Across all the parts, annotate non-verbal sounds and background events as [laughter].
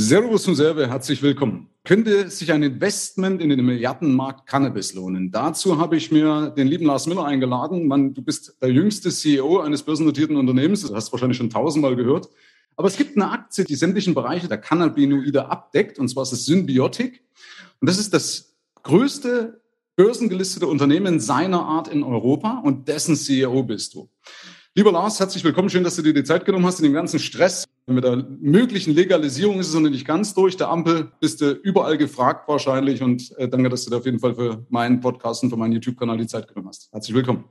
Servus und Serve, herzlich willkommen. Könnte sich ein Investment in den Milliardenmarkt Cannabis lohnen? Dazu habe ich mir den lieben Lars Miller eingeladen. Mann, du bist der jüngste CEO eines börsennotierten Unternehmens. Das hast du wahrscheinlich schon tausendmal gehört. Aber es gibt eine Aktie, die sämtlichen Bereiche der Cannabinoide abdeckt, und zwar ist es Symbiotic. Und das ist das größte börsengelistete Unternehmen seiner Art in Europa und dessen CEO bist du. Lieber Lars, herzlich willkommen. Schön, dass du dir die Zeit genommen hast in dem ganzen Stress. Mit der möglichen Legalisierung ist es noch nicht ganz durch. Der Ampel bist du überall gefragt wahrscheinlich. Und äh, danke, dass du dir auf jeden Fall für meinen Podcast und für meinen YouTube-Kanal die Zeit genommen hast. Herzlich willkommen.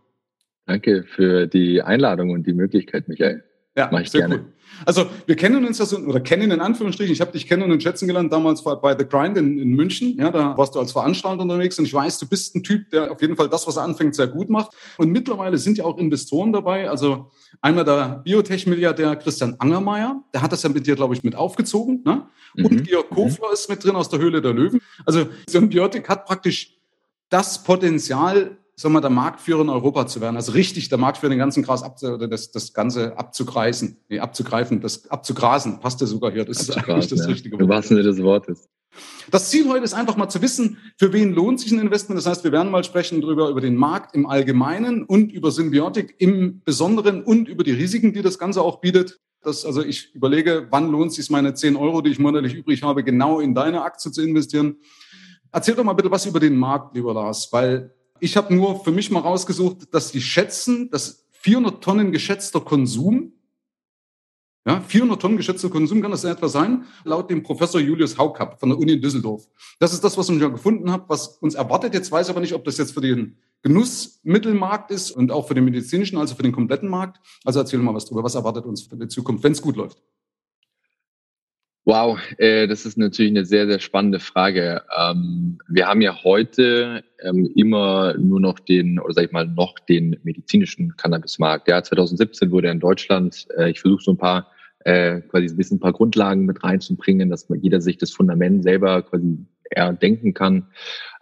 Danke für die Einladung und die Möglichkeit, Michael. Ja, Mach ich sehr gerne. cool. Also wir kennen uns ja so, oder kennen in Anführungsstrichen, ich habe dich kennen und schätzen gelernt damals bei The Grind in, in, München. Ja, da warst du als Veranstalter unterwegs und ich weiß, du bist ein Typ, der auf jeden Fall das, was er anfängt, sehr gut macht. Und mittlerweile sind ja auch Investoren dabei. Also einmal der Biotech-Milliardär Christian Angermeier, der hat das ja mit dir, glaube ich, mit aufgezogen. Ne? Und mhm. Georg mhm. Kofler mhm. ist mit drin aus der Höhle der Löwen. Also Symbiotik hat praktisch das Potenzial, sagen wir, der Marktführer in Europa zu werden. Also richtig der Marktführer, den ganzen Gras ab, oder das, das Ganze abzugreifen, nee, abzugreifen, das abzugrasen, passt ja sogar hier. Das ist eigentlich das ja. richtige Wort. Du warst Sinne des Wortes. Das Ziel heute ist einfach mal zu wissen, für wen lohnt sich ein Investment. Das heißt, wir werden mal sprechen darüber, über den Markt im Allgemeinen und über Symbiotik im Besonderen und über die Risiken, die das Ganze auch bietet. Das, also ich überlege, wann lohnt es sich meine 10 Euro, die ich monatlich übrig habe, genau in deine Aktie zu investieren. Erzähl doch mal bitte was über den Markt, lieber Lars, weil ich habe nur für mich mal rausgesucht, dass die schätzen, dass 400 Tonnen geschätzter Konsum, ja, 400 Tonnen geschätzter Konsum kann das in etwa sein, laut dem Professor Julius Haukapp von der Uni in Düsseldorf. Das ist das, was ich ja gefunden habe, was uns erwartet. Jetzt weiß ich aber nicht, ob das jetzt für den Genussmittelmarkt ist und auch für den medizinischen, also für den kompletten Markt. Also erzähl mal was drüber. Was erwartet uns für die Zukunft, wenn es gut läuft? Wow, äh, das ist natürlich eine sehr, sehr spannende Frage. Ähm, wir haben ja heute ähm, immer nur noch den, oder sag ich mal, noch den medizinischen Cannabismarkt. Ja, 2017 wurde in Deutschland, äh, ich versuche so ein paar, äh, quasi ein bisschen ein paar Grundlagen mit reinzubringen, dass jeder sich das Fundament selber quasi eher denken kann.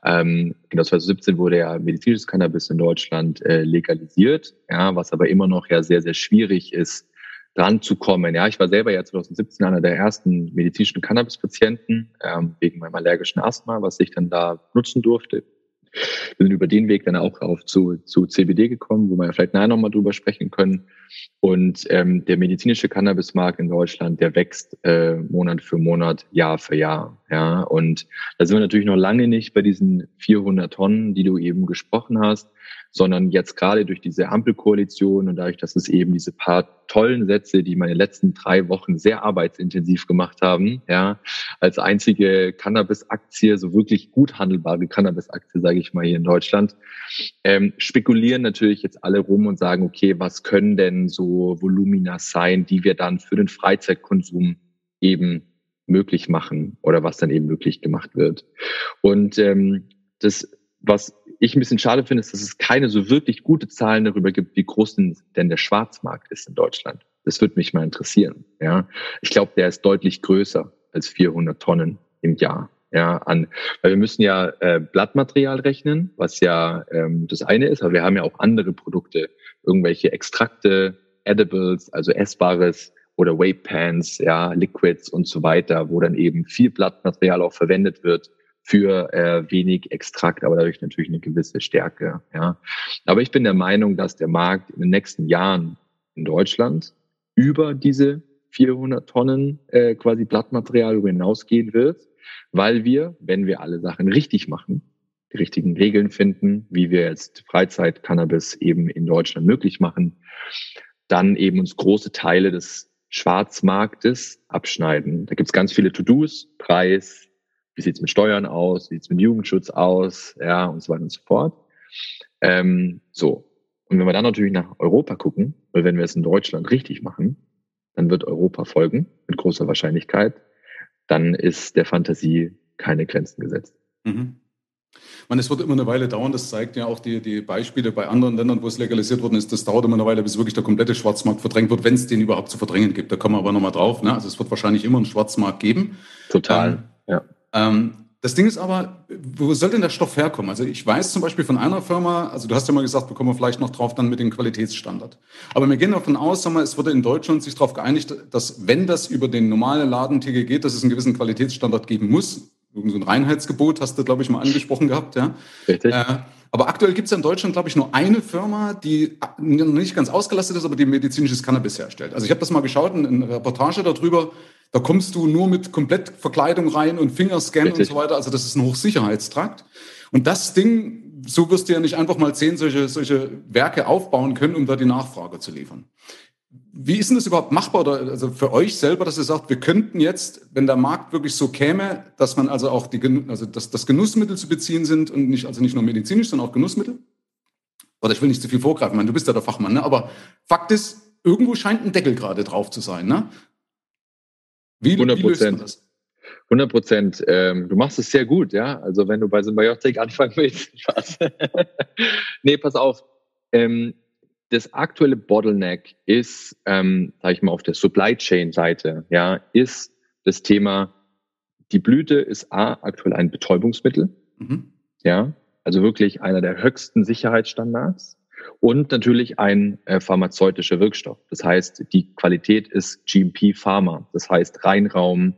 Ähm, genau, 2017 wurde ja medizinisches Cannabis in Deutschland äh, legalisiert, ja, was aber immer noch ja sehr, sehr schwierig ist, dran zu kommen. Ja, ich war selber ja 2017 einer der ersten medizinischen Cannabis-Patienten ähm, wegen meinem allergischen Asthma, was ich dann da nutzen durfte. Sind über den Weg dann auch auf zu, zu CBD gekommen, wo wir vielleicht nachher nochmal drüber sprechen können. Und ähm, der medizinische Cannabismarkt in Deutschland, der wächst äh, Monat für Monat, Jahr für Jahr. Ja, und da sind wir natürlich noch lange nicht bei diesen 400 Tonnen, die du eben gesprochen hast sondern jetzt gerade durch diese Ampelkoalition und dadurch, dass es eben diese paar tollen Sätze, die meine letzten drei Wochen sehr arbeitsintensiv gemacht haben, ja, als einzige Cannabis-Aktie, so wirklich gut handelbare Cannabis-Aktie, sage ich mal hier in Deutschland, ähm, spekulieren natürlich jetzt alle rum und sagen, okay, was können denn so Volumina sein, die wir dann für den Freizeitkonsum eben möglich machen oder was dann eben möglich gemacht wird. Und ähm, das, was ich ein bisschen schade finde, ist, dass es keine so wirklich gute Zahlen darüber gibt, wie groß denn der Schwarzmarkt ist in Deutschland. Das würde mich mal interessieren. Ja, ich glaube, der ist deutlich größer als 400 Tonnen im Jahr. Ja, an, weil wir müssen ja äh, Blattmaterial rechnen, was ja ähm, das eine ist, aber wir haben ja auch andere Produkte, irgendwelche Extrakte, Edibles, also Essbares oder Vape Pans, ja, Liquids und so weiter, wo dann eben viel Blattmaterial auch verwendet wird für äh, wenig Extrakt, aber dadurch natürlich eine gewisse Stärke. Ja. Aber ich bin der Meinung, dass der Markt in den nächsten Jahren in Deutschland über diese 400 Tonnen äh, quasi Blattmaterial hinausgehen wird, weil wir, wenn wir alle Sachen richtig machen, die richtigen Regeln finden, wie wir jetzt Freizeit-Cannabis eben in Deutschland möglich machen, dann eben uns große Teile des Schwarzmarktes abschneiden. Da gibt's ganz viele To-Dos, Preis, wie sieht's mit Steuern aus, wie sieht's mit Jugendschutz aus, ja, und so weiter und so fort. Ähm, so. Und wenn wir dann natürlich nach Europa gucken, weil wenn wir es in Deutschland richtig machen, dann wird Europa folgen, mit großer Wahrscheinlichkeit. Dann ist der Fantasie keine Grenzen gesetzt. Mhm. Man, es wird immer eine Weile dauern, das zeigt ja auch die, die Beispiele bei anderen Ländern, wo es legalisiert worden ist. Das dauert immer eine Weile, bis wirklich der komplette Schwarzmarkt verdrängt wird, wenn es den überhaupt zu verdrängen gibt. Da kommen wir aber nochmal drauf. Ne? Also es wird wahrscheinlich immer einen Schwarzmarkt geben. Total, ähm, ja. Ähm, Das Ding ist aber, wo soll denn der Stoff herkommen? Also ich weiß zum Beispiel von einer Firma, also du hast ja mal gesagt, wir kommen vielleicht noch drauf dann mit dem Qualitätsstandard. Aber wir gehen davon aus, sag mal, es wurde in Deutschland sich darauf geeinigt, dass wenn das über den normalen Ladentitel geht, dass es einen gewissen Qualitätsstandard geben muss. So ein Reinheitsgebot hast du, glaube ich, mal angesprochen gehabt. Ja. Richtig. Äh, aber aktuell gibt es ja in Deutschland, glaube ich, nur eine Firma, die nicht ganz ausgelastet ist, aber die medizinisches Cannabis herstellt. Also ich habe das mal geschaut, in einer Reportage darüber, da kommst du nur mit Komplettverkleidung rein und Fingerscan Richtig. und so weiter. Also das ist ein Hochsicherheitstrakt. Und das Ding, so wirst du ja nicht einfach mal zehn solche, solche Werke aufbauen können, um da die Nachfrage zu liefern. Wie ist denn das überhaupt machbar oder also für euch selber, dass ihr sagt, wir könnten jetzt, wenn der Markt wirklich so käme, dass man also auch die, also dass, dass Genussmittel zu beziehen sind und nicht, also nicht nur medizinisch, sondern auch Genussmittel? Oder ich will nicht zu viel vorgreifen, meine, du bist ja der Fachmann, ne? aber Fakt ist, irgendwo scheint ein Deckel gerade drauf zu sein. Ne? Wie, 100 Prozent. 100 Prozent. Ähm, du machst es sehr gut, ja. Also wenn du bei Symbiotic anfangen [laughs] willst, Spaß. nee, pass auf. Ähm, das aktuelle Bottleneck ist, ähm, sage ich mal, auf der Supply Chain Seite, ja, ist das Thema, die Blüte ist A, aktuell ein Betäubungsmittel, mhm. ja, also wirklich einer der höchsten Sicherheitsstandards und natürlich ein äh, pharmazeutischer Wirkstoff. Das heißt, die Qualität ist GMP Pharma, das heißt Reinraum,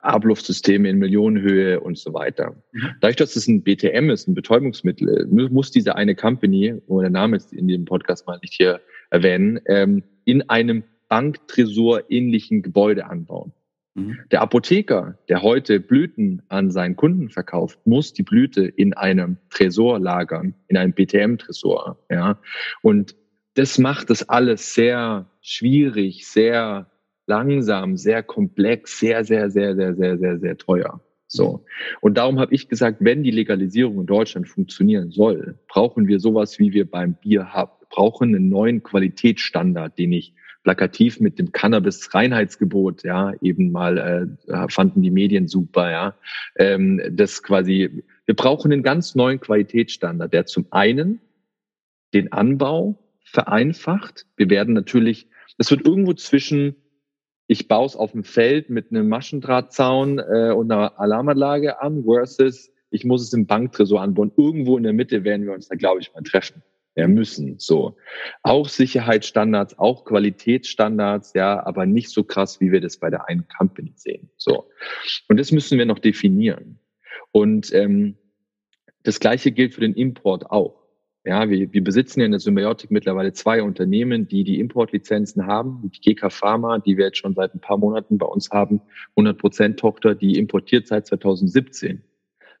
Abluftsysteme in Millionenhöhe und so weiter. Mhm. Dadurch, dass es ein BTM ist, ein Betäubungsmittel, muss diese eine Company, wo der Name jetzt in dem Podcast mal nicht hier erwähnen, ähm, in einem Banktresor ähnlichen Gebäude anbauen. Mhm. Der Apotheker, der heute Blüten an seinen Kunden verkauft, muss die Blüte in einem Tresor lagern, in einem BTM-Tresor. Ja, und das macht das alles sehr schwierig, sehr langsam, sehr komplex, sehr, sehr, sehr, sehr, sehr, sehr, sehr teuer. So. Und darum habe ich gesagt, wenn die Legalisierung in Deutschland funktionieren soll, brauchen wir sowas, wie wir beim Bier haben. Wir brauchen einen neuen Qualitätsstandard, den ich plakativ mit dem Cannabis-Reinheitsgebot, ja, eben mal äh, fanden die Medien super, ja. Ähm, das quasi, wir brauchen einen ganz neuen Qualitätsstandard, der zum einen den Anbau vereinfacht. Wir werden natürlich, es wird irgendwo zwischen ich baue es auf dem Feld mit einem Maschendrahtzaun äh, und einer Alarmanlage an versus ich muss es im Banktresor anbauen. Irgendwo in der Mitte werden wir uns da, glaube ich, mal treffen. Ja, müssen. So. Auch Sicherheitsstandards, auch Qualitätsstandards, ja, aber nicht so krass, wie wir das bei der einen Company sehen. So. Und das müssen wir noch definieren. Und ähm, das Gleiche gilt für den Import auch. Ja, wir, wir besitzen ja in der Symbiotik mittlerweile zwei Unternehmen, die die Importlizenzen haben. Die GK Pharma, die wir jetzt schon seit ein paar Monaten bei uns haben, 100% Tochter, die importiert seit 2017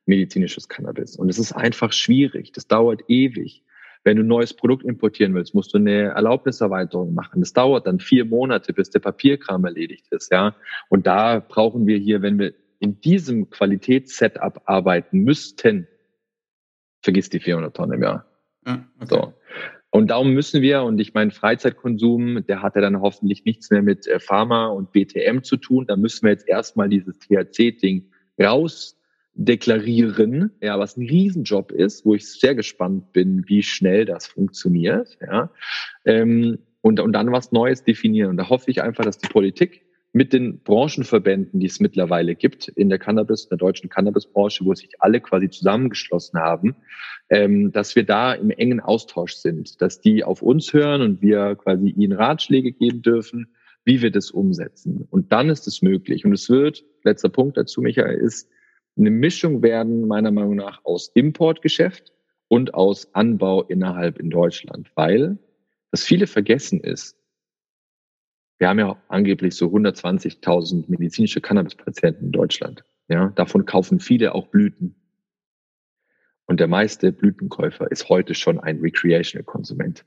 medizinisches Cannabis. Und es ist einfach schwierig. Das dauert ewig. Wenn du ein neues Produkt importieren willst, musst du eine Erlaubniserweiterung machen. Das dauert dann vier Monate, bis der Papierkram erledigt ist, ja. Und da brauchen wir hier, wenn wir in diesem Qualitätssetup arbeiten müssten, vergiss die 400 Tonnen im Jahr. Ja, okay. So. Und darum müssen wir, und ich meine, Freizeitkonsum, der hat ja dann hoffentlich nichts mehr mit äh, Pharma und BTM zu tun. Da müssen wir jetzt erstmal dieses THC-Ding raus deklarieren, ja, was ein Riesenjob ist, wo ich sehr gespannt bin, wie schnell das funktioniert, ja, ähm, und, und dann was Neues definieren. Und da hoffe ich einfach, dass die Politik mit den Branchenverbänden, die es mittlerweile gibt in der Cannabis, in der deutschen Cannabisbranche, wo sich alle quasi zusammengeschlossen haben, ähm, dass wir da im engen Austausch sind, dass die auf uns hören und wir quasi ihnen Ratschläge geben dürfen, wie wir das umsetzen. Und dann ist es möglich. Und es wird, letzter Punkt dazu, Michael, ist eine Mischung werden, meiner Meinung nach, aus Importgeschäft und aus Anbau innerhalb in Deutschland, weil was viele vergessen ist, wir haben ja angeblich so 120.000 medizinische Cannabispatienten in Deutschland. Ja, davon kaufen viele auch Blüten. Und der meiste Blütenkäufer ist heute schon ein Recreational-Konsument.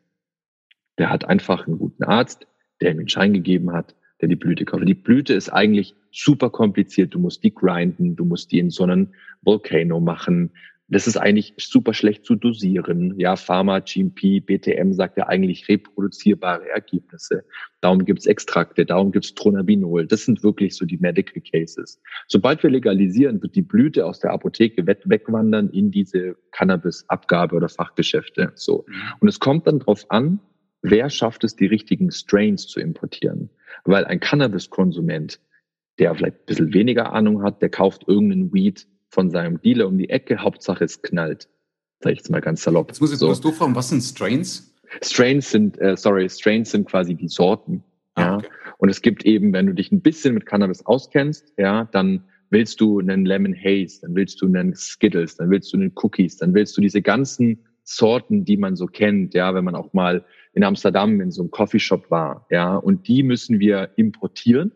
Der hat einfach einen guten Arzt, der ihm einen Schein gegeben hat, der die Blüte kauft. Die Blüte ist eigentlich super kompliziert. Du musst die grinden, du musst die in so einen Volcano machen, das ist eigentlich super schlecht zu dosieren. Ja, Pharma, GMP, BTM sagt ja eigentlich reproduzierbare Ergebnisse. Darum gibt's Extrakte, darum gibt's Tronabinol. Das sind wirklich so die Medical Cases. Sobald wir legalisieren, wird die Blüte aus der Apotheke wegwandern in diese Cannabis-Abgabe oder Fachgeschäfte. So. Mhm. Und es kommt dann drauf an, wer schafft es, die richtigen Strains zu importieren. Weil ein Cannabis-Konsument, der vielleicht ein bisschen weniger Ahnung hat, der kauft irgendeinen Weed, von seinem Dealer um die Ecke, Hauptsache es knallt. Sag ich jetzt mal ganz salopp. Jetzt muss ich so. bloß fragen, was sind Strains? Strains sind, äh, sorry, Strains sind quasi die Sorten. Ah, ja. Okay. Und es gibt eben, wenn du dich ein bisschen mit Cannabis auskennst, ja, dann willst du einen Lemon Haze, dann willst du einen Skittles, dann willst du einen Cookies, dann willst du diese ganzen Sorten, die man so kennt, ja, wenn man auch mal in Amsterdam in so einem Coffeeshop war, ja, und die müssen wir importieren,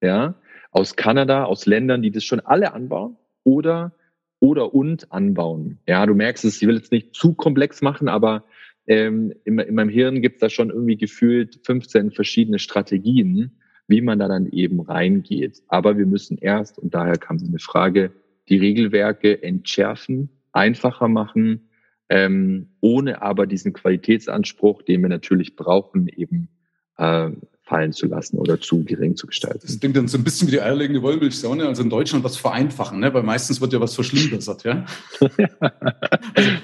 ja, aus Kanada, aus Ländern, die das schon alle anbauen oder oder und anbauen. Ja, du merkst es, ich will jetzt nicht zu komplex machen, aber ähm, in, in meinem Hirn gibt es da schon irgendwie gefühlt 15 verschiedene Strategien, wie man da dann eben reingeht. Aber wir müssen erst, und daher kam eine Frage, die Regelwerke entschärfen, einfacher machen, ähm, ohne aber diesen Qualitätsanspruch, den wir natürlich brauchen, eben äh, fallen zu lassen oder zu gering zu gestalten. Das klingt dann so ein bisschen wie die eierlegende Wollmilchsau, ne? also in Deutschland was vereinfachen, ne? weil meistens wird ja was verschlimmbessert. Ja? [laughs] also,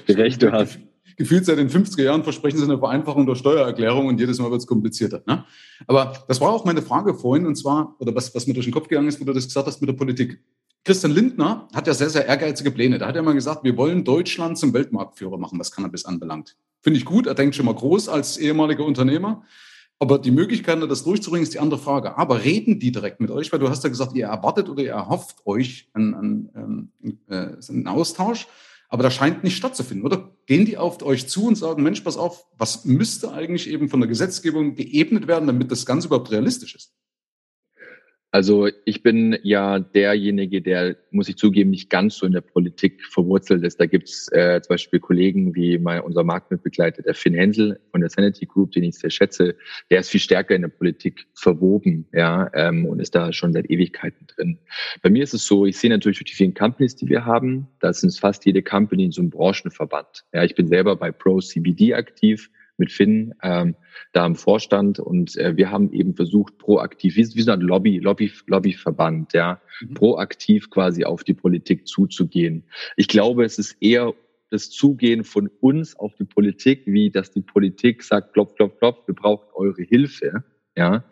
Recht du hast. Gefühlt seit den 50er Jahren versprechen sie eine Vereinfachung der Steuererklärung und jedes Mal wird es komplizierter. Ne? Aber das war auch meine Frage vorhin und zwar, oder was, was mir durch den Kopf gegangen ist, wo du das gesagt hast mit der Politik. Christian Lindner hat ja sehr, sehr ehrgeizige Pläne. Da hat er mal gesagt, wir wollen Deutschland zum Weltmarktführer machen, was Cannabis anbelangt. Finde ich gut. Er denkt schon mal groß als ehemaliger Unternehmer. Aber die Möglichkeit, das durchzubringen, ist die andere Frage. Aber reden die direkt mit euch? Weil du hast ja gesagt, ihr erwartet oder ihr erhofft euch einen, einen, einen, äh, einen Austausch. Aber da scheint nicht stattzufinden, oder? Gehen die auf euch zu und sagen, Mensch, pass auf, was müsste eigentlich eben von der Gesetzgebung geebnet werden, damit das Ganze überhaupt realistisch ist? Also ich bin ja derjenige, der, muss ich zugeben, nicht ganz so in der Politik verwurzelt ist. Da gibt's äh, zum Beispiel Kollegen wie mein, unser Marktmitbegleiter, der Finn Hensel von der Sanity Group, den ich sehr schätze, der ist viel stärker in der Politik verwoben ja, ähm, und ist da schon seit Ewigkeiten drin. Bei mir ist es so, ich sehe natürlich durch die vielen Companies, die wir haben, da sind fast jede Company in so einem Branchenverband. Ja, ich bin selber bei Pro CBD aktiv mit Finn ähm, da im Vorstand und äh, wir haben eben versucht, proaktiv, wie, wie so ein Lobby, Lobby, Lobbyverband, ja, mhm. proaktiv quasi auf die Politik zuzugehen. Ich glaube, es ist eher das Zugehen von uns auf die Politik, wie dass die Politik sagt, klopf, klopf, klopf, wir brauchen eure Hilfe. Ja,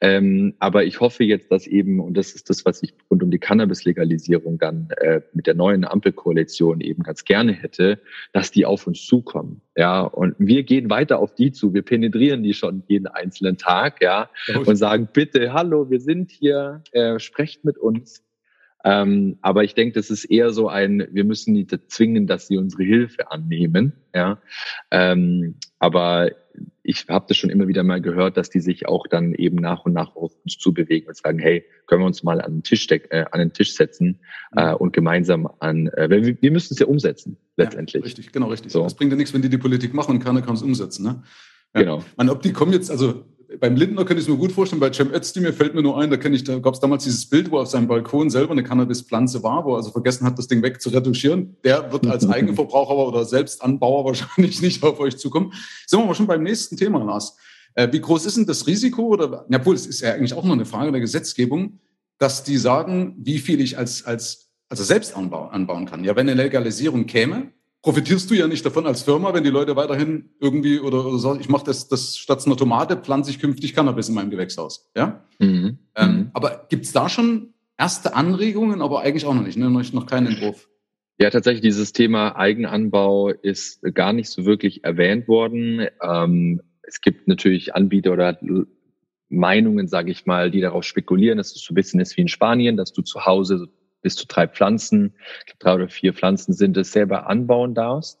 ähm, aber ich hoffe jetzt, dass eben, und das ist das, was ich rund um die Cannabis-Legalisierung dann äh, mit der neuen Ampelkoalition eben ganz gerne hätte, dass die auf uns zukommen. Ja, und wir gehen weiter auf die zu. Wir penetrieren die schon jeden einzelnen Tag, ja, und sagen, bitte, hallo, wir sind hier, äh, sprecht mit uns. Ähm, aber ich denke, das ist eher so ein, wir müssen die zwingen, dass sie unsere Hilfe annehmen. Ja, ähm, aber ich habe das schon immer wieder mal gehört, dass die sich auch dann eben nach und nach auf uns zubewegen und sagen, hey, können wir uns mal an den Tisch, äh, an den Tisch setzen mhm. äh, und gemeinsam an, äh, wir, wir müssen es ja umsetzen letztendlich. Ja, richtig, genau richtig. So. Das bringt ja nichts, wenn die die Politik machen und keiner kann es umsetzen. Ne? Ja. Genau. Man, ob die kommen jetzt, also beim Lindner könnte ich es mir gut vorstellen, bei Cem Özdemir fällt mir nur ein, da kenne ich, da gab es damals dieses Bild, wo auf seinem Balkon selber eine Cannabispflanze war, wo er also vergessen hat, das Ding wegzuretuschieren. Der wird als [laughs] Eigenverbraucher oder Selbstanbauer [laughs] wahrscheinlich nicht auf euch zukommen. Sind wir mal schon beim nächsten Thema, Lars. Äh, wie groß ist denn das Risiko oder, ja, obwohl, es ist ja eigentlich auch nur eine Frage der Gesetzgebung, dass die sagen, wie viel ich als, als, also selbst anbauen kann. Ja, wenn eine Legalisierung käme, profitierst du ja nicht davon als Firma, wenn die Leute weiterhin irgendwie oder, oder sagen, ich mache das, das statt einer Tomate pflanze ich künftig Cannabis in meinem Gewächshaus. Ja? Mhm. Ähm, mhm. aber gibt's da schon erste Anregungen, aber eigentlich auch noch nicht, ne? noch, noch keinen Entwurf? Ja, tatsächlich, dieses Thema Eigenanbau ist gar nicht so wirklich erwähnt worden. Ähm, es gibt natürlich Anbieter oder Meinungen, sage ich mal, die darauf spekulieren, dass es so ein bisschen ist wie in Spanien, dass du zu Hause bis zu drei Pflanzen, drei oder vier Pflanzen sind es, selber anbauen darfst.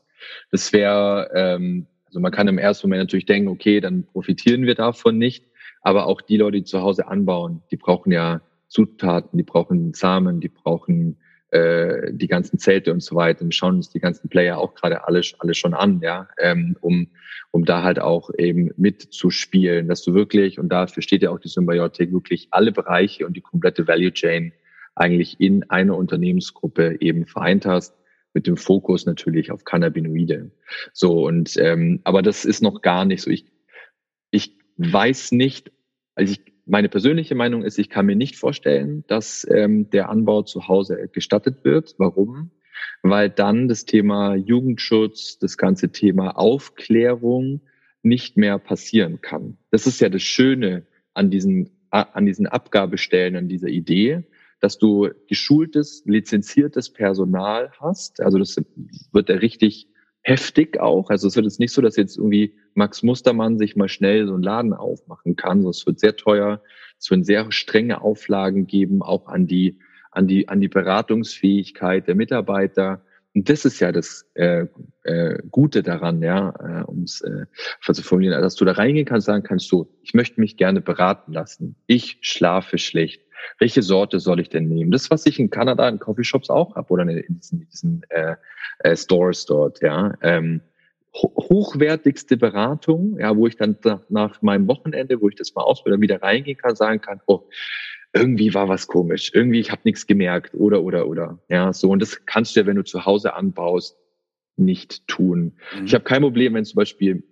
Das wäre, ähm, also man kann im ersten Moment natürlich denken, okay, dann profitieren wir davon nicht. Aber auch die Leute, die zu Hause anbauen, die brauchen ja Zutaten, die brauchen Samen, die brauchen äh, die ganzen Zelte und so weiter. Wir schauen uns die ganzen Player auch gerade alle, alle schon an, ja, ähm, um, um da halt auch eben mitzuspielen, dass du wirklich, und dafür steht ja auch die Symbiotik, wirklich alle Bereiche und die komplette Value Chain eigentlich in einer Unternehmensgruppe eben vereint hast, mit dem Fokus natürlich auf Cannabinoide. So und ähm, aber das ist noch gar nicht so. Ich ich weiß nicht, also ich, meine persönliche Meinung ist, ich kann mir nicht vorstellen, dass ähm, der Anbau zu Hause gestattet wird. Warum? Weil dann das Thema Jugendschutz, das ganze Thema Aufklärung nicht mehr passieren kann. Das ist ja das Schöne an diesen an diesen Abgabestellen, an dieser Idee, dass du geschultes, lizenziertes Personal hast. Also das wird ja richtig heftig auch. Also es wird jetzt nicht so, dass jetzt irgendwie Max Mustermann sich mal schnell so einen Laden aufmachen kann. Also es wird sehr teuer. Es wird sehr strenge Auflagen geben, auch an die, an die, an die Beratungsfähigkeit der Mitarbeiter. Und das ist ja das äh, äh, Gute daran, ja, äh, um es äh, zu formulieren, dass du da reingehen kannst, sagen kannst du, ich möchte mich gerne beraten lassen. Ich schlafe schlecht. Welche Sorte soll ich denn nehmen? Das, was ich in Kanada in Coffeeshops auch habe oder in diesen, diesen äh, äh, Stores dort, ja. Ähm, hochwertigste Beratung, ja, wo ich dann nach meinem Wochenende, wo ich das mal ausbilde, wieder reingehen kann, sagen kann, oh, irgendwie war was komisch, irgendwie ich habe nichts gemerkt oder oder oder ja so und das kannst du ja, wenn du zu Hause anbaust, nicht tun. Mhm. Ich habe kein Problem, wenn zum Beispiel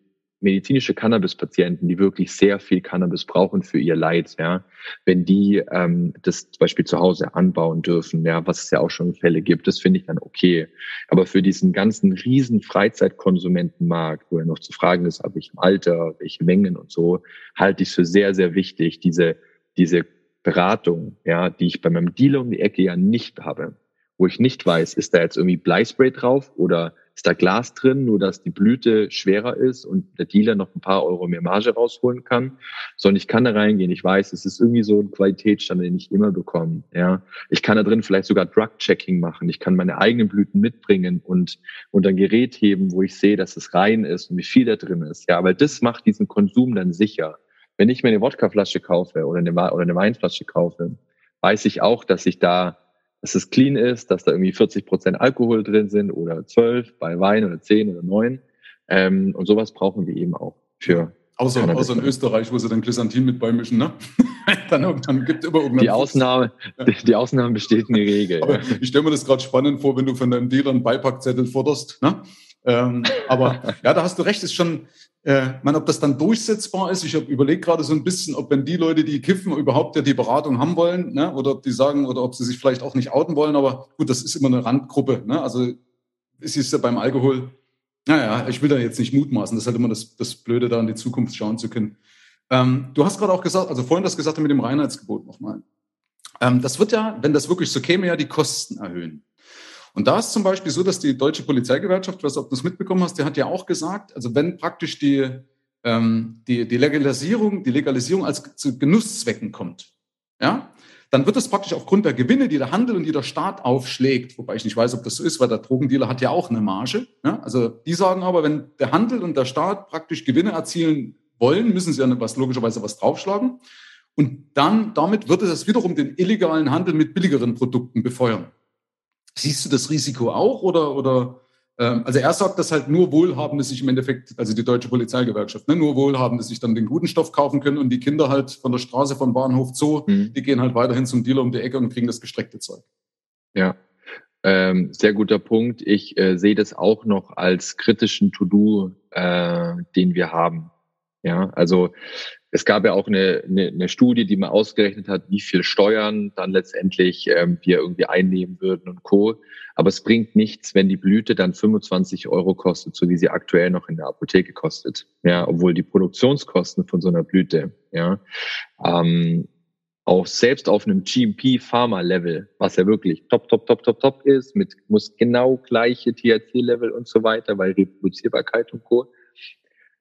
medizinische Cannabis-Patienten, die wirklich sehr viel Cannabis brauchen für ihr Leid, ja, wenn die ähm, das zum Beispiel zu Hause anbauen dürfen, ja, was es ja auch schon Fälle gibt, das finde ich dann okay. Aber für diesen ganzen riesen Freizeitkonsumentenmarkt, wo ja noch zu fragen ist, ab welchem Alter, welche Mengen und so, halte ich es für sehr, sehr wichtig, diese, diese Beratung, ja, die ich bei meinem Dealer um die Ecke ja nicht habe, wo ich nicht weiß, ist da jetzt irgendwie Bleispray drauf oder ist da Glas drin, nur dass die Blüte schwerer ist und der Dealer noch ein paar Euro mehr Marge rausholen kann, sondern ich kann da reingehen. Ich weiß, es ist irgendwie so ein Qualitätsstand, den ich immer bekomme. Ja, ich kann da drin vielleicht sogar Drug-Checking machen. Ich kann meine eigenen Blüten mitbringen und und ein Gerät heben, wo ich sehe, dass es rein ist und wie viel da drin ist. Ja, weil das macht diesen Konsum dann sicher. Wenn ich mir eine Wodkaflasche kaufe oder eine, oder eine Weinflasche kaufe, weiß ich auch, dass ich da, dass es clean ist, dass da irgendwie 40 Prozent Alkohol drin sind oder 12 bei Wein oder 10 oder 9. Ähm, und sowas brauchen wir eben auch für Außer, außer in Österreich, wo sie dann Glysantin mit beimischen, ne? [laughs] dann, dann gibt immer irgendwann. Die Ausnahme, ja. die, die, Ausnahme besteht in der Regel. Aber ich stelle mir das gerade spannend vor, wenn du von deinem Dealer einen Beipackzettel forderst, ne? Ähm, aber [laughs] ja, da hast du recht, ist schon, äh, man, ob das dann durchsetzbar ist, ich habe überlegt gerade so ein bisschen, ob wenn die Leute, die kiffen, überhaupt ja die Beratung haben wollen, ne? oder ob die sagen, oder ob sie sich vielleicht auch nicht outen wollen, aber gut, das ist immer eine Randgruppe. Ne? Also es ist ja beim Alkohol, naja, ich will da jetzt nicht mutmaßen, das ist halt immer das, das Blöde, da in die Zukunft schauen zu können. Ähm, du hast gerade auch gesagt, also vorhin das gesagt mit dem Reinheitsgebot nochmal. Ähm, das wird ja, wenn das wirklich so käme, ja die Kosten erhöhen. Und da ist zum Beispiel so, dass die Deutsche Polizeigewerkschaft, was ob du das mitbekommen hast, die hat ja auch gesagt, also wenn praktisch die, ähm, die, die Legalisierung, die Legalisierung als zu Genusszwecken kommt, ja, dann wird das praktisch aufgrund der Gewinne, die der Handel und die der Staat aufschlägt, wobei ich nicht weiß, ob das so ist, weil der Drogendealer hat ja auch eine Marge. Ja? Also die sagen aber, wenn der Handel und der Staat praktisch Gewinne erzielen wollen, müssen sie ja was, logischerweise was draufschlagen. Und dann, damit würde das wiederum den illegalen Handel mit billigeren Produkten befeuern. Siehst du das Risiko auch oder, oder ähm, also er sagt, dass halt nur Wohlhabende sich im Endeffekt, also die deutsche Polizeigewerkschaft, ne, nur Wohlhabende sich dann den guten Stoff kaufen können und die Kinder halt von der Straße von Bahnhof Zoo, mhm. die gehen halt weiterhin zum Dealer um die Ecke und kriegen das gestreckte Zeug. Ja, ähm, sehr guter Punkt. Ich äh, sehe das auch noch als kritischen To-Do, äh, den wir haben. Ja, also es gab ja auch eine, eine, eine Studie, die mal ausgerechnet hat, wie viel Steuern dann letztendlich ähm, wir irgendwie einnehmen würden und Co. Aber es bringt nichts, wenn die Blüte dann 25 Euro kostet, so wie sie aktuell noch in der Apotheke kostet. Ja, obwohl die Produktionskosten von so einer Blüte, ja, ähm, auch selbst auf einem GMP Pharma Level, was ja wirklich top, top, top, top, top ist, mit muss genau gleiche THC Level und so weiter, weil Reproduzierbarkeit und Co.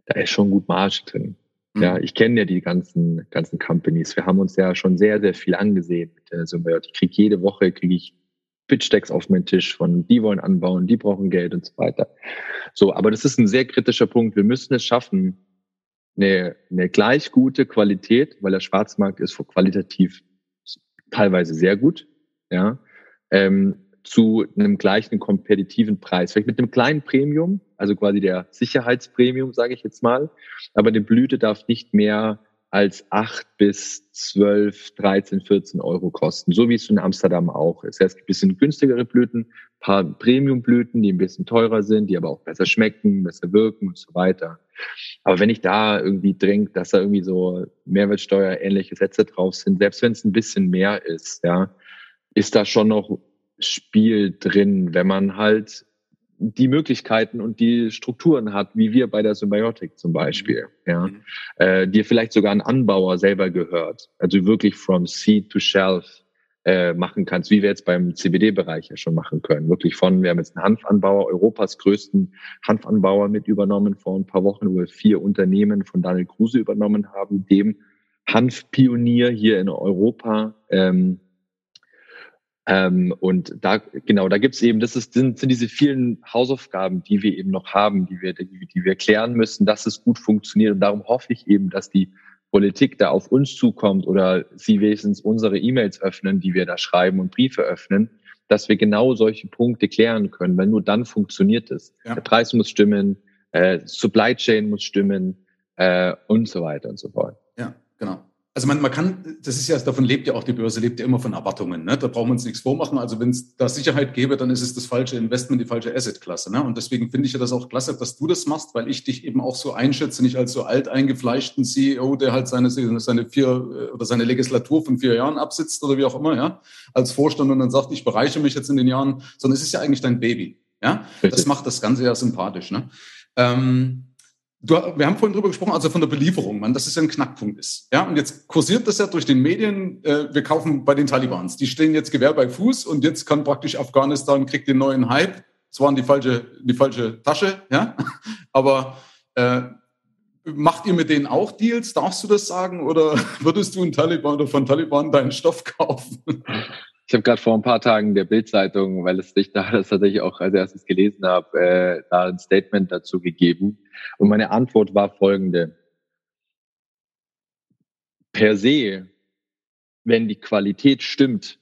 Da ist schon gut Marge drin. Ja, mhm. ich kenne ja die ganzen, ganzen Companies. Wir haben uns ja schon sehr, sehr viel angesehen mit der Symbiot. Ich kriege jede Woche, kriege ich Pitch-Decks auf meinen Tisch von, die wollen anbauen, die brauchen Geld und so weiter. So, aber das ist ein sehr kritischer Punkt. Wir müssen es schaffen, eine, eine gleich gute Qualität, weil der Schwarzmarkt ist qualitativ teilweise sehr gut, ja, ähm, zu einem gleichen kompetitiven Preis. Vielleicht mit einem kleinen Premium, also quasi der Sicherheitspremium, sage ich jetzt mal. Aber die Blüte darf nicht mehr als acht bis zwölf, dreizehn, vierzehn Euro kosten, so wie es in Amsterdam auch ist. Es gibt ein bisschen günstigere Blüten, paar Premium-Blüten, die ein bisschen teurer sind, die aber auch besser schmecken, besser wirken und so weiter. Aber wenn ich da irgendwie trinke, dass da irgendwie so Mehrwertsteuer ähnliche Sätze drauf sind, selbst wenn es ein bisschen mehr ist, ja, ist da schon noch Spiel drin, wenn man halt die Möglichkeiten und die Strukturen hat, wie wir bei der Symbiotic zum Beispiel, mhm. ja, mhm. äh, dir vielleicht sogar ein Anbauer selber gehört, also wirklich from seed to shelf, äh, machen kannst, wie wir jetzt beim CBD-Bereich ja schon machen können. Wirklich von, wir haben jetzt einen Hanfanbauer, Europas größten Hanfanbauer mit übernommen vor ein paar Wochen, wo wir vier Unternehmen von Daniel Kruse übernommen haben, dem Hanfpionier hier in Europa. Ähm, ähm, und da, genau, da gibt's eben, das ist, sind, sind diese vielen Hausaufgaben, die wir eben noch haben, die wir, die, die wir klären müssen, dass es gut funktioniert. Und darum hoffe ich eben, dass die Politik da auf uns zukommt oder sie wenigstens unsere E-Mails öffnen, die wir da schreiben und Briefe öffnen, dass wir genau solche Punkte klären können, weil nur dann funktioniert es. Ja. Der Preis muss stimmen, äh, Supply Chain muss stimmen äh, und so weiter und so fort. Ja, genau. Also man, man kann, das ist ja, davon lebt ja auch die Börse, lebt ja immer von Erwartungen. Ne? Da brauchen wir uns nichts vormachen. Also wenn es da Sicherheit gäbe, dann ist es das falsche Investment, die falsche Assetklasse. Ne? Und deswegen finde ich ja das auch klasse, dass du das machst, weil ich dich eben auch so einschätze, nicht als so alt eingefleischten CEO, der halt seine, seine vier äh, oder seine Legislatur von vier Jahren absitzt oder wie auch immer, ja, als Vorstand und dann sagt, ich bereiche mich jetzt in den Jahren, sondern es ist ja eigentlich dein Baby. Ja, das macht das Ganze ja sympathisch. Ne? Ähm, Du, wir haben vorhin drüber gesprochen, also von der Belieferung, man, dass es ja ein Knackpunkt ist. Ja, und jetzt kursiert das ja durch den Medien. Äh, wir kaufen bei den Talibans. Die stehen jetzt Gewehr bei Fuß und jetzt kann praktisch Afghanistan kriegt den neuen Hype. Es waren die falsche, die falsche Tasche, ja. [laughs] Aber äh, macht ihr mit denen auch Deals? Darfst du das sagen? Oder [laughs] würdest du einen Taliban oder von Taliban deinen Stoff kaufen? Ich habe gerade vor ein paar Tagen der Bildzeitung, weil es dich da [laughs] das tatsächlich auch als erstes gelesen habe, äh, da ein Statement dazu gegeben. Und meine Antwort war folgende. Per se, wenn die Qualität stimmt,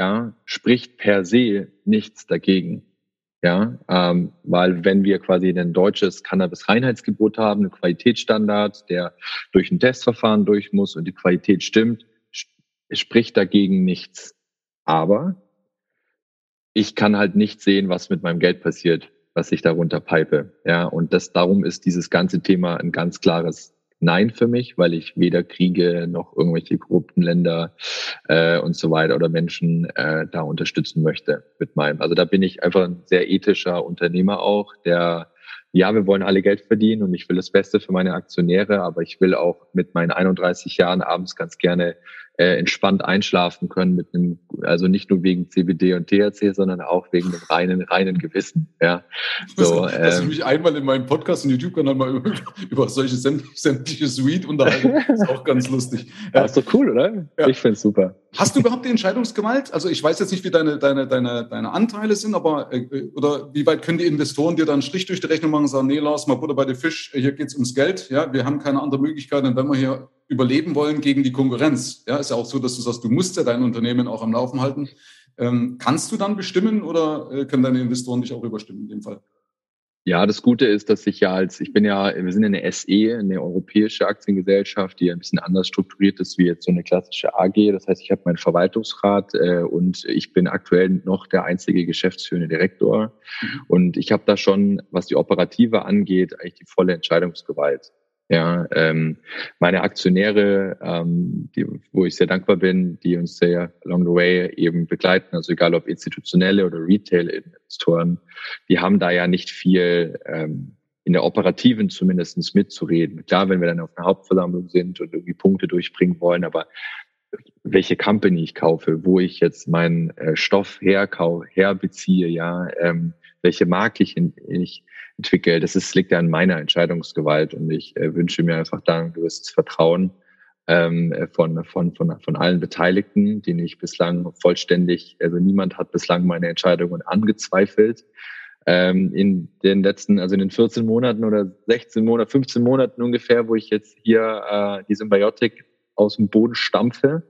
ja, spricht per se nichts dagegen. Ja, ähm, weil wenn wir quasi ein deutsches Cannabis-Reinheitsgebot haben, einen Qualitätsstandard, der durch ein Testverfahren durch muss und die Qualität stimmt, spricht dagegen nichts. Aber ich kann halt nicht sehen, was mit meinem Geld passiert, was ich darunter pipe. Ja, und das, darum ist dieses ganze Thema ein ganz klares Nein für mich, weil ich weder Kriege noch irgendwelche korrupten Länder äh, und so weiter oder Menschen äh, da unterstützen möchte mit meinem. Also da bin ich einfach ein sehr ethischer Unternehmer auch, der ja, wir wollen alle Geld verdienen und ich will das Beste für meine Aktionäre, aber ich will auch mit meinen 31 Jahren abends ganz gerne äh, entspannt einschlafen können mit einem, also nicht nur wegen CBD und THC, sondern auch wegen dem reinen, reinen Gewissen. Ja, so. Dass, ähm, dass ich mich einmal in meinem Podcast und YouTube-Kanal mal [laughs] über, über solche sämtliche Suite unterhalten, ist auch ganz lustig. Ja, ist doch cool, oder? Ja. Ich find's super. Hast du überhaupt die Entscheidungsgewalt? Also ich weiß jetzt nicht, wie deine, deine, deine, deine Anteile sind, aber äh, oder wie weit können die Investoren dir dann einen Strich durch die Rechnung machen und sagen, nee, Lars, mal Butter bei den Fisch, hier geht's ums Geld, ja, wir haben keine andere Möglichkeit, und wenn wir hier überleben wollen gegen die Konkurrenz. Ja, ist ja auch so, dass du sagst, du musst ja dein Unternehmen auch am Laufen halten. Ähm, kannst du dann bestimmen oder äh, können deine Investoren dich auch überstimmen in dem Fall? Ja, das Gute ist, dass ich ja als, ich bin ja, wir sind eine SE, eine europäische Aktiengesellschaft, die ein bisschen anders strukturiert ist wie jetzt so eine klassische AG. Das heißt, ich habe meinen Verwaltungsrat äh, und ich bin aktuell noch der einzige geschäftsführende Direktor. Mhm. Und ich habe da schon, was die Operative angeht, eigentlich die volle Entscheidungsgewalt. Ja, ähm, meine Aktionäre, ähm, die, wo ich sehr dankbar bin, die uns sehr along the way eben begleiten, also egal ob institutionelle oder Retail-Investoren, die haben da ja nicht viel ähm, in der operativen zumindestens mitzureden. Klar, wenn wir dann auf einer Hauptversammlung sind und irgendwie Punkte durchbringen wollen, aber welche Company ich kaufe, wo ich jetzt meinen äh, Stoff herkau, herbeziehe, ja, ähm, welche Marke ich, in, ich entwickle, das ist, liegt ja an meiner Entscheidungsgewalt und ich äh, wünsche mir einfach da ein gewisses Vertrauen ähm, von, von, von, von allen Beteiligten, die ich bislang vollständig, also niemand hat bislang meine Entscheidungen angezweifelt. Ähm, in den letzten, also in den 14 Monaten oder 16 Monaten, 15 Monaten ungefähr, wo ich jetzt hier äh, die Symbiotik aus dem Boden stampfe.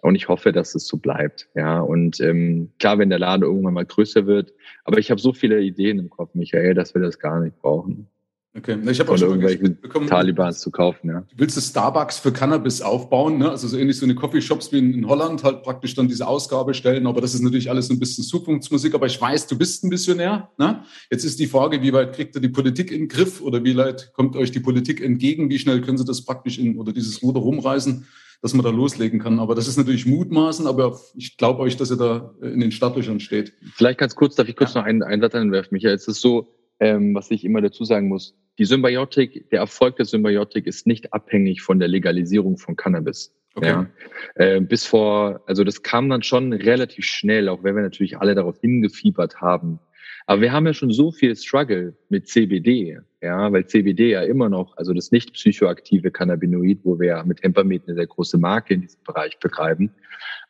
Und ich hoffe, dass es so bleibt. Ja, und ähm, klar, wenn der Laden irgendwann mal größer wird, aber ich habe so viele Ideen im Kopf, Michael, dass wir das gar nicht brauchen. Okay, ich habe auch schon irgendwelchen Talibans zu kaufen, ja. Willst du Starbucks für Cannabis aufbauen, ne? Also so ähnlich so eine Coffeeshops wie in Holland halt praktisch dann diese Ausgabe stellen, aber das ist natürlich alles ein bisschen Zukunftsmusik, aber ich weiß, du bist ein Visionär, ne? Jetzt ist die Frage, wie weit kriegt ihr die Politik in den Griff oder wie weit kommt euch die Politik entgegen? Wie schnell können sie das praktisch in oder dieses Ruder rumreißen, dass man da loslegen kann? Aber das ist natürlich Mutmaßen, aber ich glaube euch, dass ihr da in den Startlöchern steht. Vielleicht ganz kurz, darf ich kurz ja. noch einen, einen Satz einwerfen, Michael? Es ist so, ähm, was ich immer dazu sagen muss, die Symbiotik, der Erfolg der Symbiotik ist nicht abhängig von der Legalisierung von Cannabis. Okay. Ja. Äh, bis vor, also das kam dann schon relativ schnell, auch wenn wir natürlich alle darauf hingefiebert haben. Aber wir haben ja schon so viel Struggle mit CBD, ja, weil CBD ja immer noch, also das nicht psychoaktive Cannabinoid, wo wir mit Hempamet eine sehr große Marke in diesem Bereich betreiben,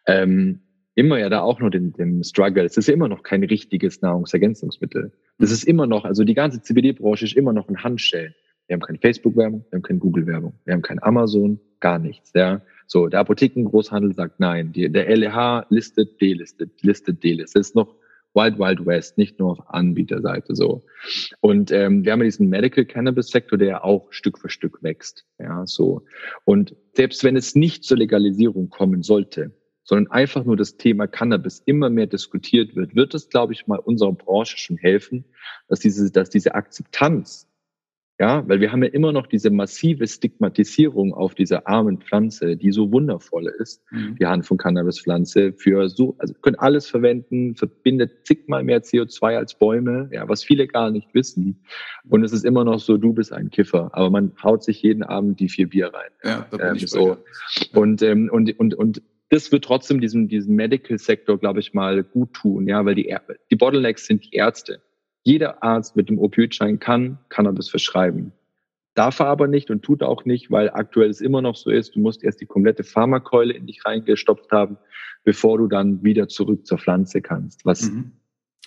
ähm, immer ja da auch noch den, den Struggle. Es ist immer noch kein richtiges Nahrungsergänzungsmittel. Das ist immer noch, also die ganze CBD-Branche ist immer noch ein Handstellen. Wir haben keine Facebook-Werbung, wir haben keine Google-Werbung, wir haben kein Amazon, gar nichts. Ja. So, der Apothekengroßhandel sagt nein. Die, der LEH listet, delistet, listet, delistet. Das ist noch Wild Wild West, nicht nur auf Anbieterseite so. Und ähm, wir haben diesen Medical Cannabis Sektor, der auch Stück für Stück wächst. Ja, so. Und selbst wenn es nicht zur Legalisierung kommen sollte, sondern einfach nur das Thema Cannabis immer mehr diskutiert wird, wird es, glaube ich, mal unserer Branche schon helfen, dass diese, dass diese Akzeptanz ja, weil wir haben ja immer noch diese massive Stigmatisierung auf dieser armen Pflanze, die so wundervoll ist, mhm. die Hand von Cannabispflanze, für so, also können alles verwenden, verbindet zigmal mehr CO2 als Bäume, ja, was viele gar nicht wissen. Und es ist immer noch so, du bist ein Kiffer, aber man haut sich jeden Abend die vier Bier rein. Ja, da bin ähm, ich so. Und, ähm, und, und, und das wird trotzdem diesem, diesem Medical-Sektor, glaube ich, mal gut tun, ja, weil die, die Bottlenecks sind die Ärzte. Jeder Arzt mit dem Opioidschein kann Cannabis verschreiben. Darf er aber nicht und tut auch nicht, weil aktuell es immer noch so ist, du musst erst die komplette Pharmakeule in dich reingestopft haben, bevor du dann wieder zurück zur Pflanze kannst, was mhm.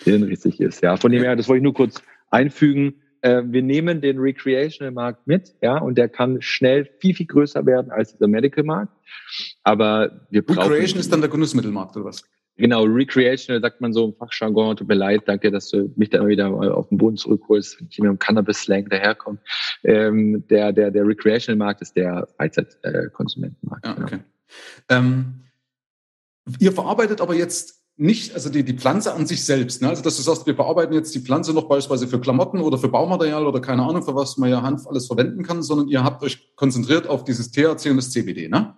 hirnrissig ist. Ja, von dem her, das wollte ich nur kurz einfügen. Äh, wir nehmen den Recreational-Markt mit, ja, und der kann schnell viel, viel größer werden als dieser Medical-Markt. Aber wir brauchen. Recreation ist dann der Genussmittelmarkt, oder was? Genau, recreational sagt man so im Fachjargon, tut mir leid, danke, dass du mich da wieder auf den Boden zurückholst, wenn ich mir im Cannabis-Slang daherkomme. Ähm, der, der, der Recreational-Markt ist der Freizeitkonsumentenmarkt. Ja, okay. Genau. Ähm, ihr verarbeitet aber jetzt nicht, also die, die Pflanze an sich selbst, ne? also dass du sagst, wir verarbeiten jetzt die Pflanze noch beispielsweise für Klamotten oder für Baumaterial oder keine Ahnung, für was man ja Hanf alles verwenden kann, sondern ihr habt euch konzentriert auf dieses THC und das CBD, ne?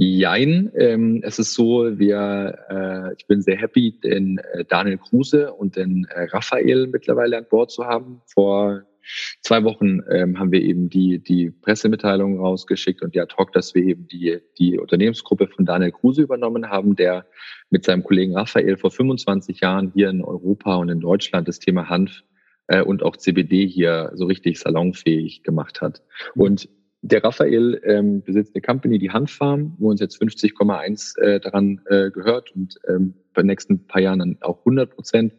Jein, ähm, es ist so, wir, äh, ich bin sehr happy, den äh, Daniel Kruse und den äh, Raphael mittlerweile an Bord zu haben. Vor zwei Wochen ähm, haben wir eben die, die Pressemitteilung rausgeschickt und ad hoc, dass wir eben die, die Unternehmensgruppe von Daniel Kruse übernommen haben, der mit seinem Kollegen Raphael vor 25 Jahren hier in Europa und in Deutschland das Thema Hanf äh, und auch CBD hier so richtig salonfähig gemacht hat. Und der Raphael ähm, besitzt eine Company, die Hanffarm, wo uns jetzt 50,1 äh, daran äh, gehört und ähm, bei den nächsten paar Jahren dann auch 100 Prozent,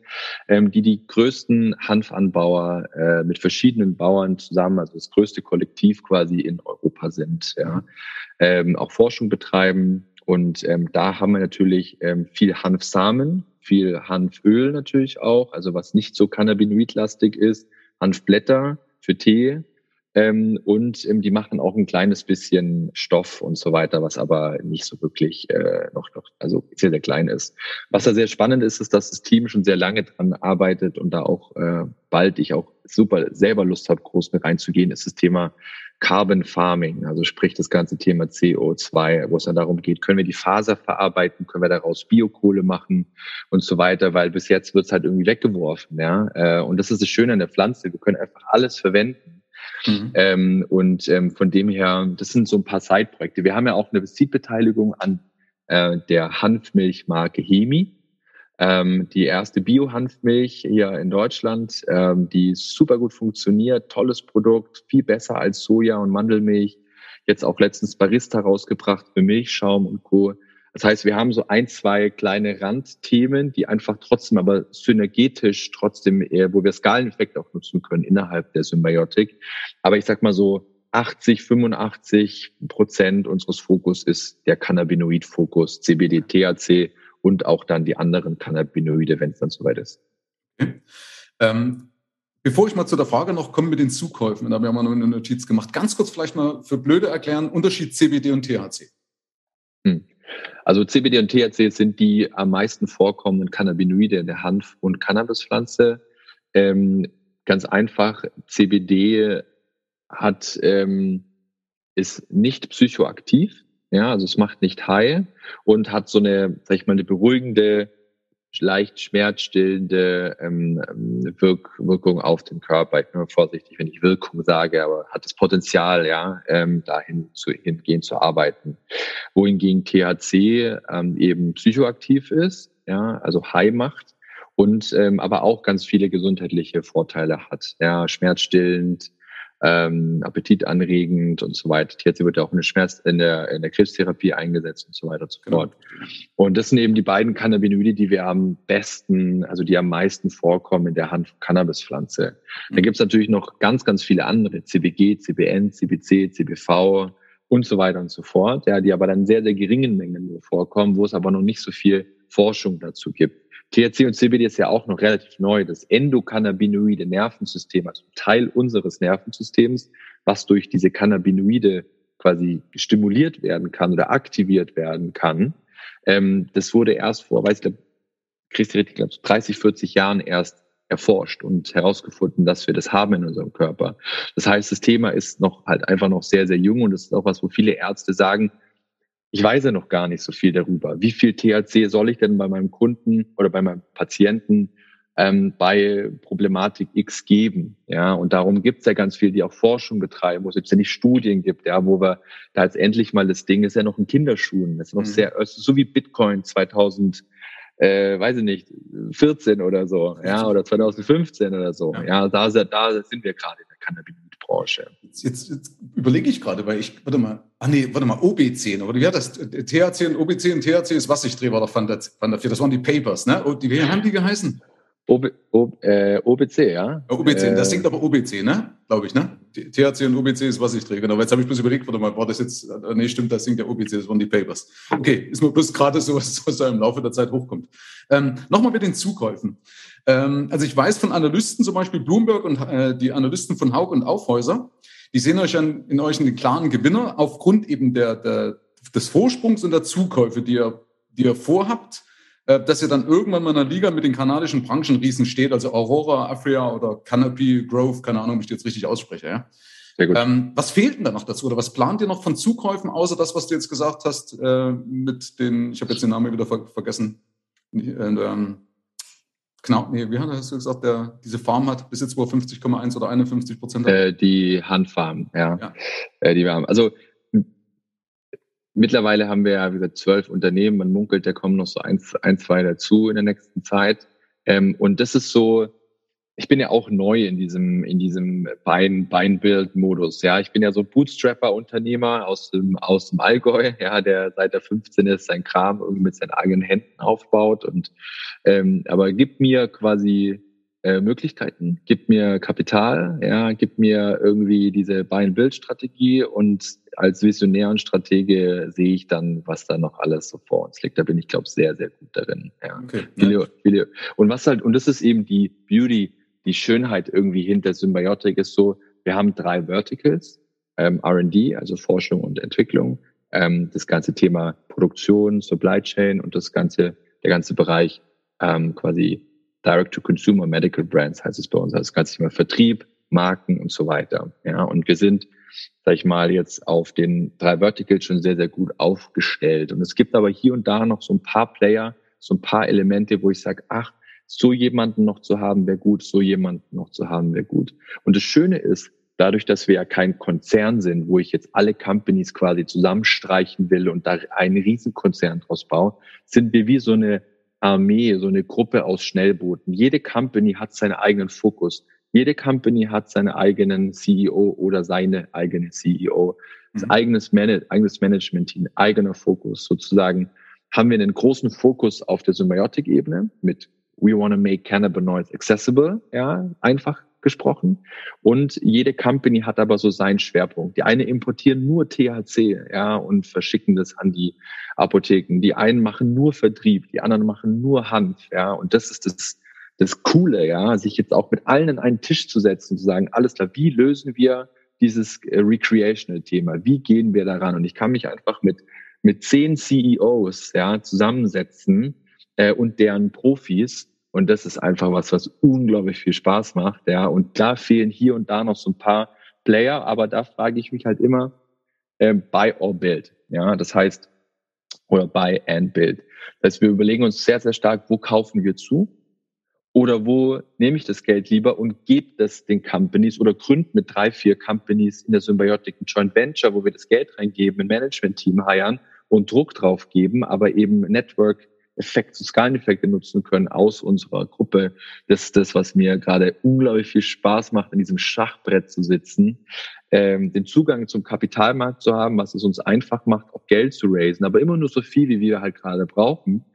ähm, die die größten Hanfanbauer äh, mit verschiedenen Bauern zusammen, also das größte Kollektiv quasi in Europa sind, ja, ähm, auch Forschung betreiben und ähm, da haben wir natürlich ähm, viel Hanfsamen, viel Hanföl natürlich auch, also was nicht so cannabinoidlastig ist, Hanfblätter für Tee, ähm, und ähm, die machen auch ein kleines bisschen Stoff und so weiter, was aber nicht so wirklich äh, noch, noch, also sehr, sehr klein ist. Was da sehr spannend ist, ist, dass das Team schon sehr lange dran arbeitet und da auch äh, bald ich auch super selber Lust habe, groß mit reinzugehen, ist das Thema Carbon Farming, also sprich das ganze Thema CO2, wo es dann darum geht, können wir die Faser verarbeiten, können wir daraus Biokohle machen und so weiter, weil bis jetzt wird es halt irgendwie weggeworfen, ja. Äh, und das ist das Schöne an der Pflanze, wir können einfach alles verwenden Mhm. Ähm, und ähm, von dem her, das sind so ein paar Side-Projekte. Wir haben ja auch eine Seed-Beteiligung an äh, der Hanfmilchmarke Hemi. Ähm, die erste Bio-Hanfmilch hier in Deutschland, ähm, die super gut funktioniert, tolles Produkt, viel besser als Soja und Mandelmilch. Jetzt auch letztens Barista rausgebracht für Milchschaum und Co. Das heißt, wir haben so ein, zwei kleine Randthemen, die einfach trotzdem aber synergetisch trotzdem, eher, wo wir Skaleneffekt auch nutzen können innerhalb der Symbiotik. Aber ich sag mal so, 80, 85 Prozent unseres Fokus ist der Cannabinoid-Fokus, CBD, THC und auch dann die anderen Cannabinoide, wenn es dann soweit ist. Okay. Ähm, bevor ich mal zu der Frage noch komme mit den Zukäufen, da haben wir mal eine Notiz gemacht, ganz kurz vielleicht mal für Blöde erklären, Unterschied CBD und THC. Hm. Also CBD und THC sind die am meisten vorkommenden Cannabinoide in der Hanf- und Cannabispflanze. Ähm, ganz einfach, CBD hat, ähm, ist nicht psychoaktiv, ja, also es macht nicht high und hat so eine, sag ich mal, eine beruhigende leicht schmerzstillende ähm, ähm, Wirk Wirkung auf den Körper. Ich bin immer vorsichtig, wenn ich Wirkung sage, aber hat das Potenzial, ja, ähm, dahin zu hingehen zu arbeiten. Wohingegen THC ähm, eben psychoaktiv ist, ja, also high macht und ähm, aber auch ganz viele gesundheitliche Vorteile hat, ja, schmerzstillend, ähm, appetitanregend und so weiter. THC wird ja auch in der Schmerz, in der, in der Krebstherapie eingesetzt und so weiter und so genau. fort. Und das sind eben die beiden Cannabinoide, die wir am besten, also die am meisten vorkommen in der Hand Cannabispflanze. Mhm. Dann gibt es natürlich noch ganz, ganz viele andere, CBG, CBN, CBC, CBV und so weiter und so fort, ja, die aber dann sehr, sehr geringen Mengen nur vorkommen, wo es aber noch nicht so viel Forschung dazu gibt. THC und CBD ist ja auch noch relativ neu. Das endokannabinoide Nervensystem, also Teil unseres Nervensystems, was durch diese Cannabinoide quasi stimuliert werden kann oder aktiviert werden kann. Ähm, das wurde erst vor, weiß ich, Christi richtig, glaube 30, 40 Jahren erst erforscht und herausgefunden, dass wir das haben in unserem Körper. Das heißt, das Thema ist noch halt einfach noch sehr, sehr jung und das ist auch was, wo viele Ärzte sagen, ich weiß ja noch gar nicht so viel darüber. Wie viel THC soll ich denn bei meinem Kunden oder bei meinem Patienten ähm, bei Problematik X geben? Ja, und darum gibt es ja ganz viel, die auch Forschung betreiben, wo es jetzt ja nicht Studien gibt, ja, wo wir da jetzt endlich mal das Ding ist ja noch in Kinderschuhen. Das ist noch mhm. sehr, so wie Bitcoin 2000 äh, weiß ich nicht, 14 oder so, ja, oder 2015 oder so. Ja, ja da, da sind wir gerade in der Cannabinoid-Branche. Jetzt, jetzt, jetzt überlege ich gerade, weil ich, warte mal, ah nee, warte mal, OB10, oder wie hat das? THC und OB10 und THC ist was ich drehe, war der Fand dafür. Das waren die Papers, ne? Die, wie haben die geheißen? OB, OB, äh, OBC, ja. OBC, äh, das singt aber OBC, ne? Glaube ich, ne? THC und OBC ist, was ich drehe. Genau, jetzt habe ich bloß überlegt, warte mal, war das jetzt, äh, nee, stimmt, das singt der OBC, das waren die Papers. Okay, ist mir bloß gerade so, [laughs] was, was da im Laufe der Zeit hochkommt. Ähm, Nochmal mit den Zukäufen. Ähm, also ich weiß von Analysten, zum Beispiel Bloomberg und äh, die Analysten von Haug und Aufhäuser, die sehen euch an, in euch einen klaren Gewinner aufgrund eben der, der, des Vorsprungs und der Zukäufe, die ihr, die ihr vorhabt dass ihr dann irgendwann mal in einer Liga mit den kanadischen Branchenriesen steht, also Aurora, Afria oder Canopy, Grove, keine Ahnung, ob ich die jetzt richtig ausspreche. Ja? Sehr gut. Ähm, was fehlt denn da noch dazu? Oder was plant ihr noch von Zukäufen, außer das, was du jetzt gesagt hast, äh, mit den, ich habe jetzt den Namen wieder ver vergessen, äh, ähm, Genau, nee, wie hast du gesagt, der diese Farm hat bis jetzt wohl 50,1 oder 51 Prozent? Äh, die Handfarm, ja. ja. Äh, die wir haben. Also Mittlerweile haben wir ja, wie gesagt, zwölf Unternehmen. Man munkelt, da kommen noch so ein, ein zwei dazu in der nächsten Zeit. Ähm, und das ist so, ich bin ja auch neu in diesem, in diesem Bein, Beinbild-Modus. Ja, ich bin ja so Bootstrapper-Unternehmer aus dem, aus dem Allgäu, ja, der seit der 15 ist, sein Kram irgendwie mit seinen eigenen Händen aufbaut und, ähm, aber gibt mir quasi äh, Möglichkeiten, gibt mir Kapital, ja, gibt mir irgendwie diese Buy-and-Build-Strategie und als Visionär und Stratege sehe ich dann, was da noch alles so vor uns liegt. Da bin ich, glaube ich, sehr, sehr gut darin. Ja. Okay. Viele, viele. Und was halt, und das ist eben die Beauty, die Schönheit irgendwie hinter Symbiotic ist so, wir haben drei Verticals, ähm, R&D, also Forschung und Entwicklung, ähm, das ganze Thema Produktion, Supply Chain und das ganze, der ganze Bereich ähm, quasi Direct-to-Consumer Medical Brands heißt es bei uns. Also das ganze Thema Vertrieb, Marken und so weiter. Ja, und wir sind, sag ich mal, jetzt auf den drei Verticals schon sehr, sehr gut aufgestellt. Und es gibt aber hier und da noch so ein paar Player, so ein paar Elemente, wo ich sage, ach, so jemanden noch zu haben, wäre gut, so jemanden noch zu haben, wäre gut. Und das Schöne ist, dadurch, dass wir ja kein Konzern sind, wo ich jetzt alle Companies quasi zusammenstreichen will und da einen Riesenkonzern draus baue, sind wir wie so eine Armee, so eine Gruppe aus Schnellbooten. Jede Company hat seinen eigenen Fokus. Jede Company hat seinen eigenen CEO oder seine eigene CEO. Das mhm. eigenes, Man eigenes Management-Team, eigener Fokus. Sozusagen haben wir einen großen Fokus auf der Symbiotic-Ebene mit We want to make cannabinoids accessible, ja, einfach gesprochen. Und jede Company hat aber so seinen Schwerpunkt. Die eine importieren nur THC, ja, und verschicken das an die Apotheken. Die einen machen nur Vertrieb, die anderen machen nur Hanf, ja. Und das ist das, das Coole, ja, sich jetzt auch mit allen an einen Tisch zu setzen und zu sagen, alles klar, wie lösen wir dieses äh, Recreational-Thema? Wie gehen wir daran? Und ich kann mich einfach mit, mit zehn CEOs, ja, zusammensetzen, äh, und deren Profis und das ist einfach was, was unglaublich viel Spaß macht. Ja, und da fehlen hier und da noch so ein paar Player, aber da frage ich mich halt immer, äh, buy or build. Ja, das heißt, oder Buy and Build. Das heißt, wir überlegen uns sehr, sehr stark, wo kaufen wir zu oder wo nehme ich das Geld lieber und gebe das den Companies oder gründe mit drei, vier Companies in der Symbiotic ein Joint Venture, wo wir das Geld reingeben, ein Management-Team heiern und Druck drauf geben, aber eben Network Effekte, Skaleneffekte nutzen können aus unserer Gruppe. Das ist das, was mir gerade unglaublich viel Spaß macht, in diesem Schachbrett zu sitzen, ähm, den Zugang zum Kapitalmarkt zu haben, was es uns einfach macht, auch Geld zu raisen, aber immer nur so viel, wie wir halt gerade brauchen.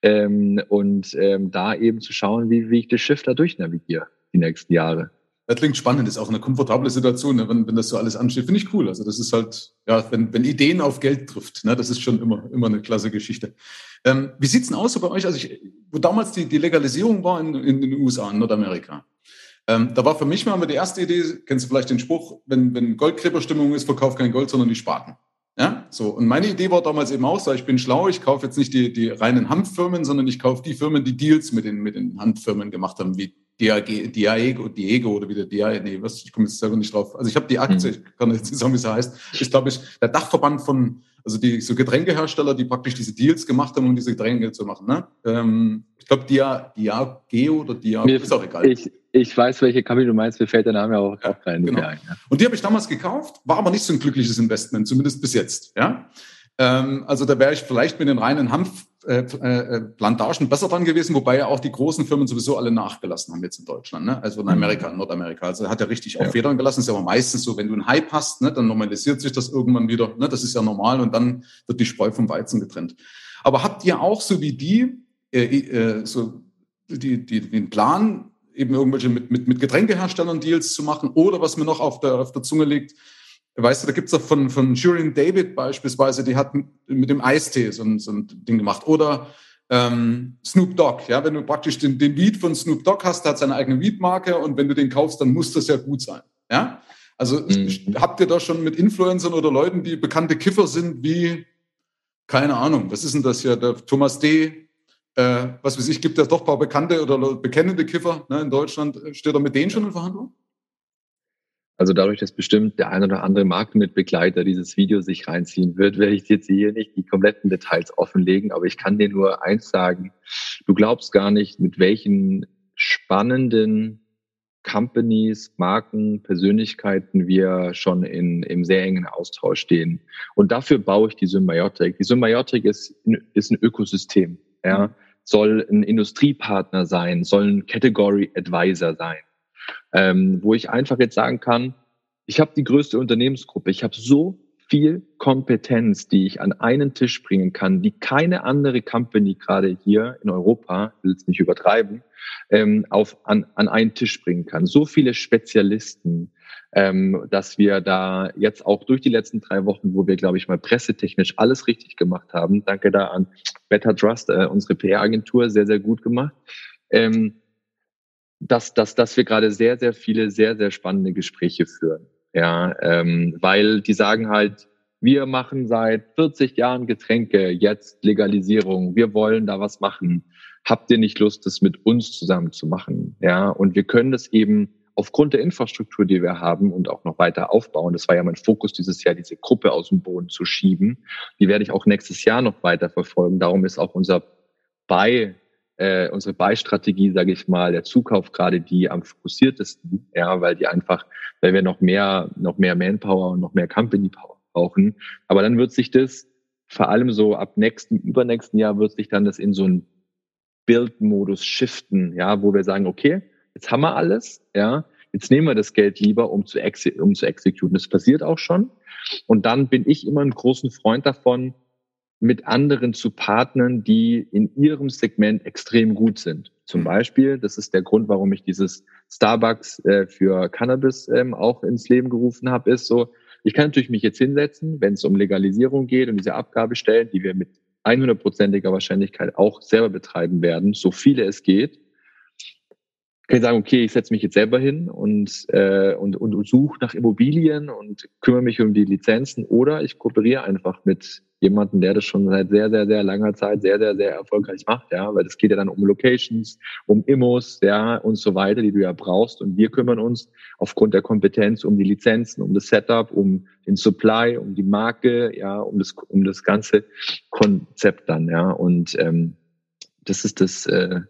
Ähm, und ähm, da eben zu schauen, wie, wie ich das Schiff da durchnavigiere die nächsten Jahre. Das klingt spannend, ist auch eine komfortable Situation, ne, wenn, wenn das so alles ansteht. Finde ich cool. Also das ist halt, ja, wenn, wenn Ideen auf Geld trifft, ne, das ist schon immer, immer eine klasse Geschichte. Ähm, wie sieht's denn aus so bei euch? Also ich, wo damals die, die Legalisierung war in, in den USA, in Nordamerika, ähm, da war für mich mal die erste Idee, kennst du vielleicht den Spruch, wenn, wenn Goldgräberstimmung ist, verkauf kein Gold, sondern die Spaten. Ja, so. Und meine Idee war damals eben auch so, ich bin schlau, ich kaufe jetzt nicht die, die reinen Hanffirmen, sondern ich kaufe die Firmen, die Deals mit den, mit den Handfirmen gemacht haben, wie Diego, Diego oder wie der Diego, nee, was, ich komme jetzt selber nicht drauf. Also ich habe die Aktie, mhm. ich kann jetzt nicht sagen, wie es heißt, ist, glaube ich, der Dachverband von, also die so Getränkehersteller, die praktisch diese Deals gemacht haben, um diese Getränke zu machen. Ne? Ähm, ich glaube, Dia, Diageo oder Diageo, ist auch egal. Ich, ich weiß, welche Company du meinst, mir fällt der Name auch, auch rein. Genau. Ein, ja. Und die habe ich damals gekauft, war aber nicht so ein glückliches Investment, zumindest bis jetzt. Ja? Ähm, also da wäre ich vielleicht mit den reinen Hanfplantagen äh, äh, besser dran gewesen, wobei ja auch die großen Firmen sowieso alle nachgelassen haben jetzt in Deutschland, ne? also in Amerika, in Nordamerika. Also hat er richtig ja. auf Federn gelassen. Ist ja aber meistens so, wenn du einen Hype hast, ne, dann normalisiert sich das irgendwann wieder. Ne? Das ist ja normal und dann wird die Spreu vom Weizen getrennt. Aber habt ihr auch so wie die, äh, äh, so die, die, den Plan, eben irgendwelche mit, mit, mit Getränkeherstellern Deals zu machen oder was mir noch auf der, auf der Zunge liegt, Weißt du, da gibt's doch von, von Shirin David beispielsweise, die hat mit dem Eistee so ein, so ein Ding gemacht. Oder ähm, Snoop Dogg, ja, wenn du praktisch den, den Weed von Snoop Dogg hast, der hat seine eigene Weed-Marke und wenn du den kaufst, dann muss das ja gut sein. Ja? Also mhm. habt ihr da schon mit Influencern oder Leuten, die bekannte Kiffer sind, wie, keine Ahnung, was ist denn das hier, der Thomas D., äh, was weiß ich, gibt es doch ein paar bekannte oder bekennende Kiffer ne, in Deutschland. Steht er mit denen schon in Verhandlung? Also dadurch, dass bestimmt der ein oder andere Marktmitbegleiter dieses Video sich reinziehen wird, werde ich jetzt hier nicht die kompletten Details offenlegen, aber ich kann dir nur eins sagen. Du glaubst gar nicht, mit welchen spannenden Companies, Marken, Persönlichkeiten wir schon in, im sehr engen Austausch stehen. Und dafür baue ich die Symbiotik. Die Symbiotik ist, ist ein Ökosystem, ja, soll ein Industriepartner sein, soll ein Category Advisor sein ähm, wo ich einfach jetzt sagen kann, ich habe die größte Unternehmensgruppe, ich habe so viel Kompetenz, die ich an einen Tisch bringen kann, die keine andere Company gerade hier in Europa, will es nicht übertreiben, ähm, auf, an, an einen Tisch bringen kann. So viele Spezialisten, ähm, dass wir da jetzt auch durch die letzten drei Wochen, wo wir, glaube ich, mal pressetechnisch alles richtig gemacht haben, danke da an Better Trust, äh, unsere PR-Agentur, sehr, sehr gut gemacht, ähm, dass, dass, dass wir gerade sehr, sehr viele, sehr, sehr spannende Gespräche führen. Ja, ähm, weil die sagen halt, wir machen seit 40 Jahren Getränke, jetzt Legalisierung, wir wollen da was machen. Habt ihr nicht Lust, das mit uns zusammen zu machen? Ja, und wir können das eben aufgrund der Infrastruktur, die wir haben und auch noch weiter aufbauen. Das war ja mein Fokus dieses Jahr, diese Gruppe aus dem Boden zu schieben. Die werde ich auch nächstes Jahr noch weiter verfolgen. Darum ist auch unser Buy äh, unsere Beistrategie, sage ich mal, der Zukauf gerade die am fokussiertesten, ja, weil die einfach, weil wir noch mehr, noch mehr Manpower und noch mehr Company Power brauchen. Aber dann wird sich das vor allem so ab nächsten, übernächsten Jahr wird sich dann das in so einen Build-Modus shiften, ja, wo wir sagen, okay, jetzt haben wir alles, ja, jetzt nehmen wir das Geld lieber, um zu, exe um zu exekutieren. Das passiert auch schon. Und dann bin ich immer ein großen Freund davon, mit anderen zu partnern, die in ihrem Segment extrem gut sind. Zum mhm. Beispiel, das ist der Grund, warum ich dieses Starbucks äh, für Cannabis ähm, auch ins Leben gerufen habe, ist so, ich kann natürlich mich jetzt hinsetzen, wenn es um Legalisierung geht und diese Abgabestellen, die wir mit 100%iger Wahrscheinlichkeit auch selber betreiben werden, so viele es geht. Kann sagen, okay, ich setze mich jetzt selber hin und, äh, und, und, und suche nach Immobilien und kümmere mich um die Lizenzen oder ich kooperiere einfach mit jemandem, der das schon seit sehr, sehr, sehr langer Zeit sehr, sehr, sehr erfolgreich macht, ja, weil das geht ja dann um Locations, um Immos, ja, und so weiter, die du ja brauchst. Und wir kümmern uns aufgrund der Kompetenz um die Lizenzen, um das Setup, um den Supply, um die Marke, ja, um das, um das ganze Konzept dann, ja, und ähm, das ist das, äh,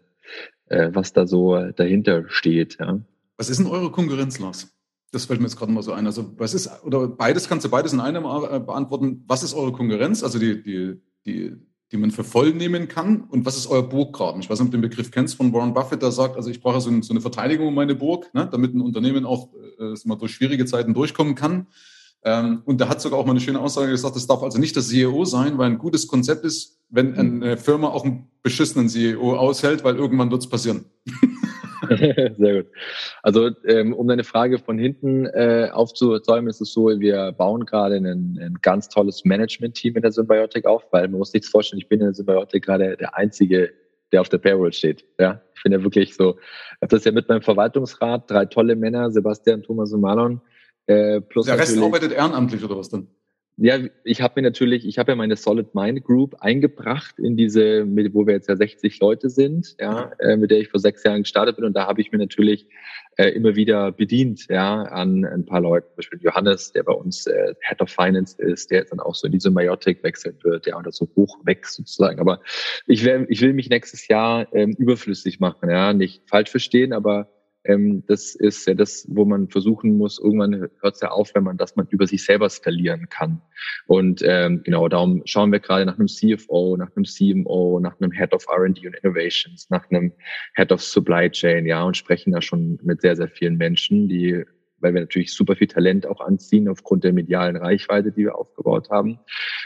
äh, was da so dahinter steht. Ja. Was ist denn eure Konkurrenz, Lars? Das fällt mir jetzt gerade mal so ein. Also, was ist, oder beides, kannst du beides in einem äh, beantworten. Was ist eure Konkurrenz? Also, die, die, die, die man für voll nehmen kann. Und was ist euer Burggraben? Ich weiß nicht, ob du den Begriff kennst von Warren Buffett, der sagt, also ich brauche so, ein, so eine Verteidigung um meine Burg, ne, damit ein Unternehmen auch äh, mal durch schwierige Zeiten durchkommen kann. Ähm, und der hat sogar auch mal eine schöne Aussage gesagt, es darf also nicht das CEO sein, weil ein gutes Konzept ist, wenn mhm. eine Firma auch einen beschissenen CEO aushält, weil irgendwann wird es passieren. [laughs] Sehr gut. Also ähm, um deine Frage von hinten äh, aufzuzäumen, ist es so, wir bauen gerade ein, ein ganz tolles Management-Team in der Symbiotic auf, weil man muss nichts vorstellen, ich bin in der Symbiotic gerade der einzige, der auf der Payroll steht. Ja, ich bin ja wirklich so, ich habe das ja mit meinem Verwaltungsrat, drei tolle Männer, Sebastian, Thomas und Marlon, äh, plus Der Rest arbeitet ehrenamtlich oder was dann? Ja, ich habe mir natürlich, ich habe ja meine Solid Mind Group eingebracht in diese, wo wir jetzt ja 60 Leute sind, ja, äh, mit der ich vor sechs Jahren gestartet bin. Und da habe ich mir natürlich äh, immer wieder bedient, ja, an ein paar Leuten. Zum Beispiel Johannes, der bei uns äh, Head of Finance ist, der jetzt dann auch so in diese Myotic wechseln wird, ja, oder so hoch wächst sozusagen. Aber ich, will, ich will mich nächstes Jahr ähm, überflüssig machen, ja, nicht falsch verstehen, aber ähm, das ist ja das, wo man versuchen muss, irgendwann hört es ja auf, wenn man, dass man über sich selber skalieren kann. Und ähm, genau, darum schauen wir gerade nach einem CFO, nach einem CMO, nach einem Head of R&D und Innovations, nach einem Head of Supply Chain, ja, und sprechen da schon mit sehr, sehr vielen Menschen, die weil wir natürlich super viel Talent auch anziehen aufgrund der medialen Reichweite, die wir aufgebaut haben.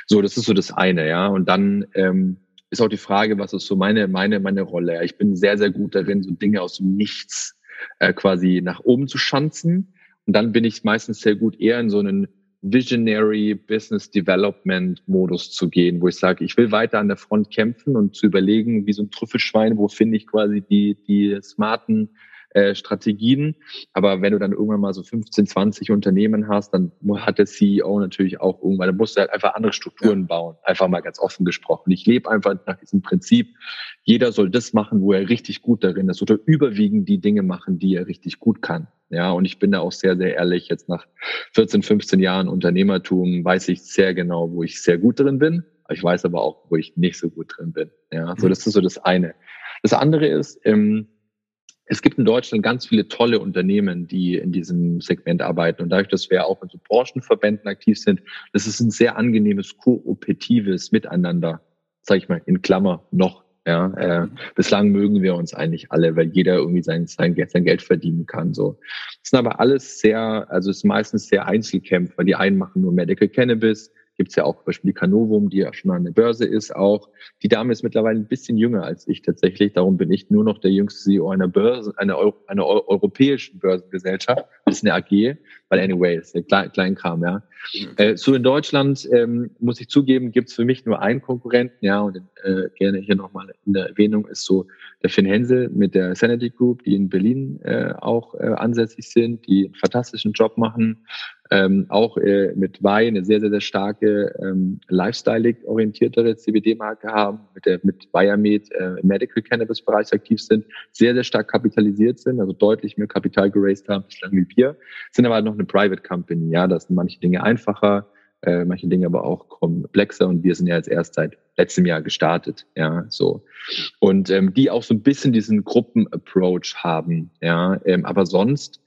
So, das ist so das eine, ja. Und dann ähm, ist auch die Frage, was ist so meine, meine, meine Rolle? Ich bin sehr, sehr gut darin, so Dinge aus dem Nichts äh, quasi nach oben zu schanzen. Und dann bin ich meistens sehr gut eher in so einen Visionary Business Development Modus zu gehen, wo ich sage, ich will weiter an der Front kämpfen und zu überlegen, wie so ein Trüffelschwein, wo finde ich quasi die, die smarten äh, Strategien. Aber wenn du dann irgendwann mal so 15, 20 Unternehmen hast, dann hat der CEO natürlich auch irgendwann, dann musst du halt einfach andere Strukturen ja. bauen. Einfach mal ganz offen gesprochen. Ich lebe einfach nach diesem Prinzip, jeder soll das machen, wo er richtig gut darin ist oder überwiegend die Dinge machen, die er richtig gut kann. Ja, und ich bin da auch sehr, sehr ehrlich. Jetzt nach 14, 15 Jahren Unternehmertum weiß ich sehr genau, wo ich sehr gut drin bin. Ich weiß aber auch, wo ich nicht so gut drin bin. Ja, so mhm. das ist so das eine. Das andere ist, ähm, es gibt in Deutschland ganz viele tolle Unternehmen, die in diesem Segment arbeiten. Und dadurch, dass wir auch in so Branchenverbänden aktiv sind, das ist ein sehr angenehmes, kooperatives Miteinander, sage ich mal, in Klammer noch. Ja, äh, bislang mögen wir uns eigentlich alle, weil jeder irgendwie sein, sein, sein Geld verdienen kann. So, das sind aber alles sehr, also es ist meistens sehr Einzelkämpfer. Die einen machen nur Medical Cannabis, gibt es ja auch zum Beispiel die Canovum, die ja schon an der Börse ist auch. Die Dame ist mittlerweile ein bisschen jünger als ich tatsächlich. Darum bin ich nur noch der jüngste CEO einer Börse, einer, Euro, einer europäischen Börsengesellschaft. Das ist eine AG, weil anyway, ist ein klein, klein Kram, ja. Äh, so in Deutschland, ähm, muss ich zugeben, gibt es für mich nur einen Konkurrenten, ja, und äh, gerne hier nochmal in der Erwähnung ist so der Finn Hensel mit der Sanity Group, die in Berlin äh, auch äh, ansässig sind, die einen fantastischen Job machen, ähm, auch äh, mit Weih eine sehr, sehr, sehr starke ähm, lifestyle-orientiertere CBD-Marke haben, mit der mit Biomed äh, im Medical Cannabis-Bereich aktiv sind, sehr, sehr stark kapitalisiert sind, also deutlich mehr Kapital geraced haben bislang wie wir, sind aber noch eine Private Company, ja, da sind manche Dinge einfacher, äh, manche Dinge aber auch komplexer und wir sind ja jetzt erst seit letztem Jahr gestartet, ja, so. Und ähm, die auch so ein bisschen diesen Gruppen-Approach haben, ja, ähm, aber sonst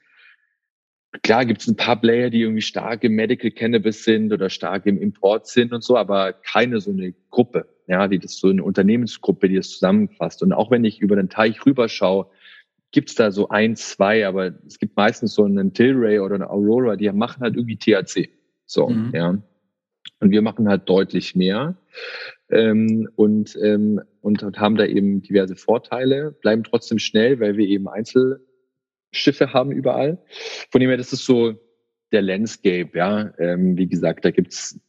Klar gibt es ein paar Player, die irgendwie stark im Medical Cannabis sind oder stark im Import sind und so, aber keine so eine Gruppe, ja, die das so eine Unternehmensgruppe, die das zusammenfasst. Und auch wenn ich über den Teich rüberschaue, gibt es da so ein, zwei, aber es gibt meistens so einen Tilray oder eine Aurora, die machen halt irgendwie THC. So, mhm. ja. Und wir machen halt deutlich mehr ähm, und, ähm, und, und haben da eben diverse Vorteile, bleiben trotzdem schnell, weil wir eben Einzelschiffe haben überall. Von dem her, das ist so der Landscape, ja. Ähm, wie gesagt, da gibt's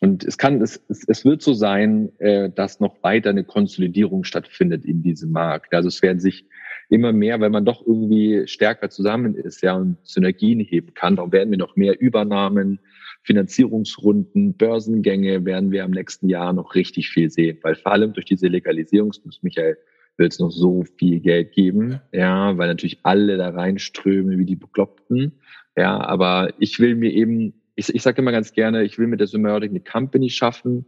und es kann, es, es, es wird so sein, äh, dass noch weiter eine Konsolidierung stattfindet in diesem Markt. Also es werden sich immer mehr, weil man doch irgendwie stärker zusammen ist, ja, und Synergien heben kann. Darum werden wir noch mehr Übernahmen, Finanzierungsrunden, Börsengänge werden wir am nächsten Jahr noch richtig viel sehen, weil vor allem durch diese Legalisierung, Michael, wird es noch so viel Geld geben, ja, weil natürlich alle da reinströmen wie die Bekloppten, ja, aber ich will mir eben ich, ich sage immer ganz gerne, ich will mit der Symbiotic eine Company schaffen,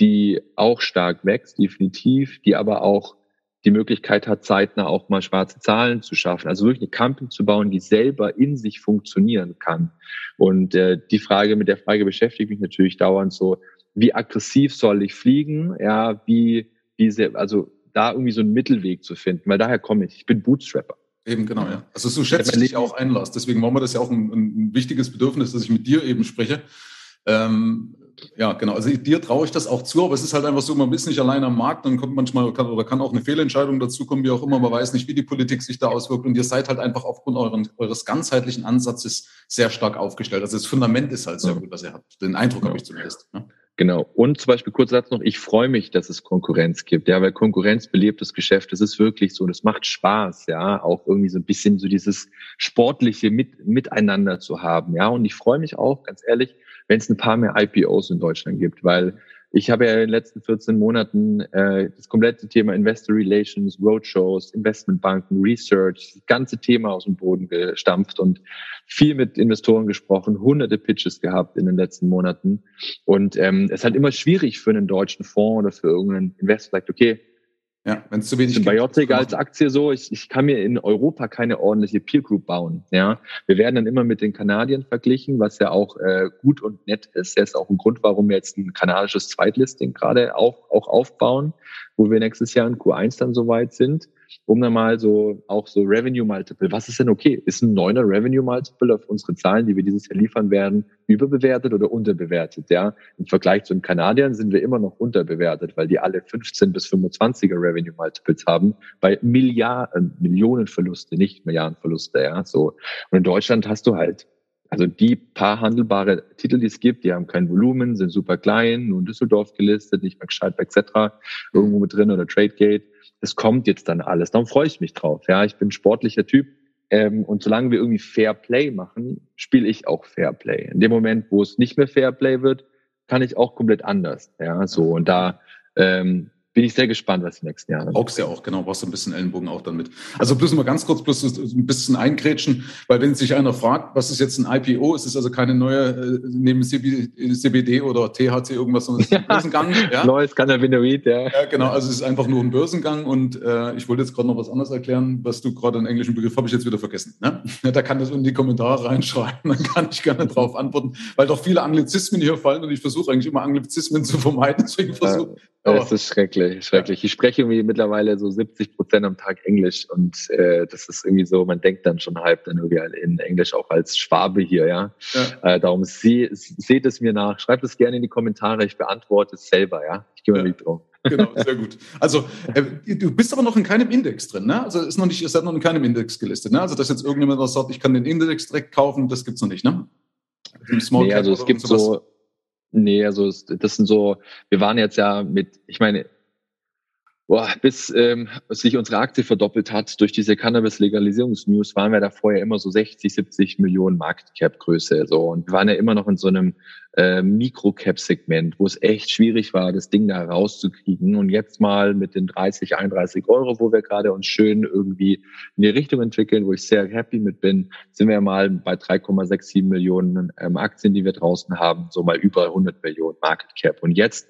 die auch stark wächst, definitiv, die aber auch die Möglichkeit hat, zeitnah auch mal schwarze Zahlen zu schaffen. Also wirklich eine Company zu bauen, die selber in sich funktionieren kann. Und äh, die Frage, mit der Frage beschäftigt mich natürlich dauernd so, wie aggressiv soll ich fliegen? Ja, wie, wie sehr, also da irgendwie so einen Mittelweg zu finden, weil daher komme ich. Ich bin Bootstrapper. Eben, genau, ja. Also so schätze ich dich auch Einlass. Deswegen war mir das ja auch ein, ein, wichtiges Bedürfnis, dass ich mit dir eben spreche. Ähm, ja, genau. Also dir traue ich das auch zu, aber es ist halt einfach so, man ist nicht allein am Markt, dann kommt manchmal kann, oder kann auch eine Fehlentscheidung dazu kommen, wie auch immer. Man weiß nicht, wie die Politik sich da auswirkt. Und ihr seid halt einfach aufgrund euren, eures ganzheitlichen Ansatzes sehr stark aufgestellt. Also das Fundament ist halt sehr gut, was ihr habt. Den Eindruck ja. habe ich zumindest. Ne? Genau. Und zum Beispiel kurzer Satz noch, ich freue mich, dass es Konkurrenz gibt, ja, weil Konkurrenz belebt das Geschäft. Das ist wirklich so, das macht Spaß, ja, auch irgendwie so ein bisschen so dieses sportliche mit, Miteinander zu haben, ja. Und ich freue mich auch, ganz ehrlich, wenn es ein paar mehr IPOs in Deutschland gibt, weil ich habe ja in den letzten 14 Monaten äh, das komplette Thema Investor Relations, Roadshows, Investmentbanken, Research, das ganze Thema aus dem Boden gestampft und viel mit Investoren gesprochen, hunderte Pitches gehabt in den letzten Monaten. Und ähm, es ist halt immer schwierig für einen deutschen Fonds oder für irgendeinen Investor, sagt, okay, ja, wenn es zu wenig Symbiotic gibt, als Aktie so, ich, ich kann mir in Europa keine ordentliche Peer Group bauen. Ja, wir werden dann immer mit den Kanadiern verglichen, was ja auch äh, gut und nett ist. Das ist auch ein Grund, warum wir jetzt ein kanadisches Zweitlisting gerade auch, auch aufbauen, wo wir nächstes Jahr in Q1 dann soweit sind um dann mal so auch so Revenue Multiple. Was ist denn okay? Ist ein neuner Revenue Multiple auf unsere Zahlen, die wir dieses Jahr liefern werden, überbewertet oder unterbewertet? Ja, im Vergleich zu den Kanadiern sind wir immer noch unterbewertet, weil die alle 15 bis 25er Revenue Multiples haben bei Milliarden, Millionen Verluste, nicht Milliarden Verluste. Ja, so. Und in Deutschland hast du halt also die paar handelbare Titel, die es gibt, die haben kein Volumen, sind super klein, nur in Düsseldorf gelistet, nicht mehr gescheit etc. irgendwo mit drin oder Tradegate es kommt jetzt dann alles. Darum freue ich mich drauf. Ja, ich bin sportlicher Typ. Ähm, und solange wir irgendwie Fair Play machen, spiele ich auch Fair Play. In dem Moment, wo es nicht mehr Fair Play wird, kann ich auch komplett anders. Ja, so. Und da ähm, bin ich sehr gespannt, was die nächsten Jahre Brauchst ja auch, genau, brauchst du ein bisschen Ellenbogen auch dann mit. Also bloß mal ganz kurz, bloß ein bisschen eingrätschen, weil wenn sich einer fragt, was ist jetzt ein IPO, es ist also keine neue, äh, neben CBD oder THC irgendwas, sondern es ist ein [laughs] Börsengang. Ja. Neues Cannabinoid, ja. Ja, genau, also es ist einfach nur ein Börsengang und äh, ich wollte jetzt gerade noch was anderes erklären, was du gerade einen englischen Begriff habe ich jetzt wieder vergessen. Ne? [laughs] Da kann das in die Kommentare reinschreiben, [laughs] dann kann ich gerne darauf antworten, weil doch viele Anglizismen hier fallen und ich versuche eigentlich immer Anglizismen zu vermeiden, deswegen versuche ja, Es ist schrecklich, schrecklich. Ich spreche irgendwie mittlerweile so 70 Prozent am Tag Englisch und äh, das ist irgendwie so, man denkt dann schon halb dann irgendwie in Englisch auch als Schwabe hier, ja. ja. Äh, darum sie, seht es mir nach, schreibt es gerne in die Kommentare, ich beantworte es selber, ja. Ich mir ja. drum. [laughs] Genau, sehr gut. Also äh, du bist aber noch in keinem Index drin, ne? Also ist noch nicht, seid noch in keinem Index gelistet, ne? Also dass jetzt irgendjemand was sagt, ich kann den Index direkt kaufen, das gibt's noch nicht, ne? nee, also es gibt so Nee, also das sind so, wir waren jetzt ja mit, ich meine, boah, bis ähm, sich unsere Aktie verdoppelt hat durch diese Cannabis-Legalisierungsnews, waren wir da vorher immer so 60, 70 Millionen Market Cap Größe. So. Und wir waren ja immer noch in so einem äh, Micro-Cap-Segment, wo es echt schwierig war, das Ding da rauszukriegen. Und jetzt mal mit den 30, 31 Euro, wo wir gerade uns schön irgendwie in die Richtung entwickeln, wo ich sehr happy mit bin, sind wir mal bei 3,67 Millionen ähm, Aktien, die wir draußen haben, so mal über 100 Millionen Market Cap. Und jetzt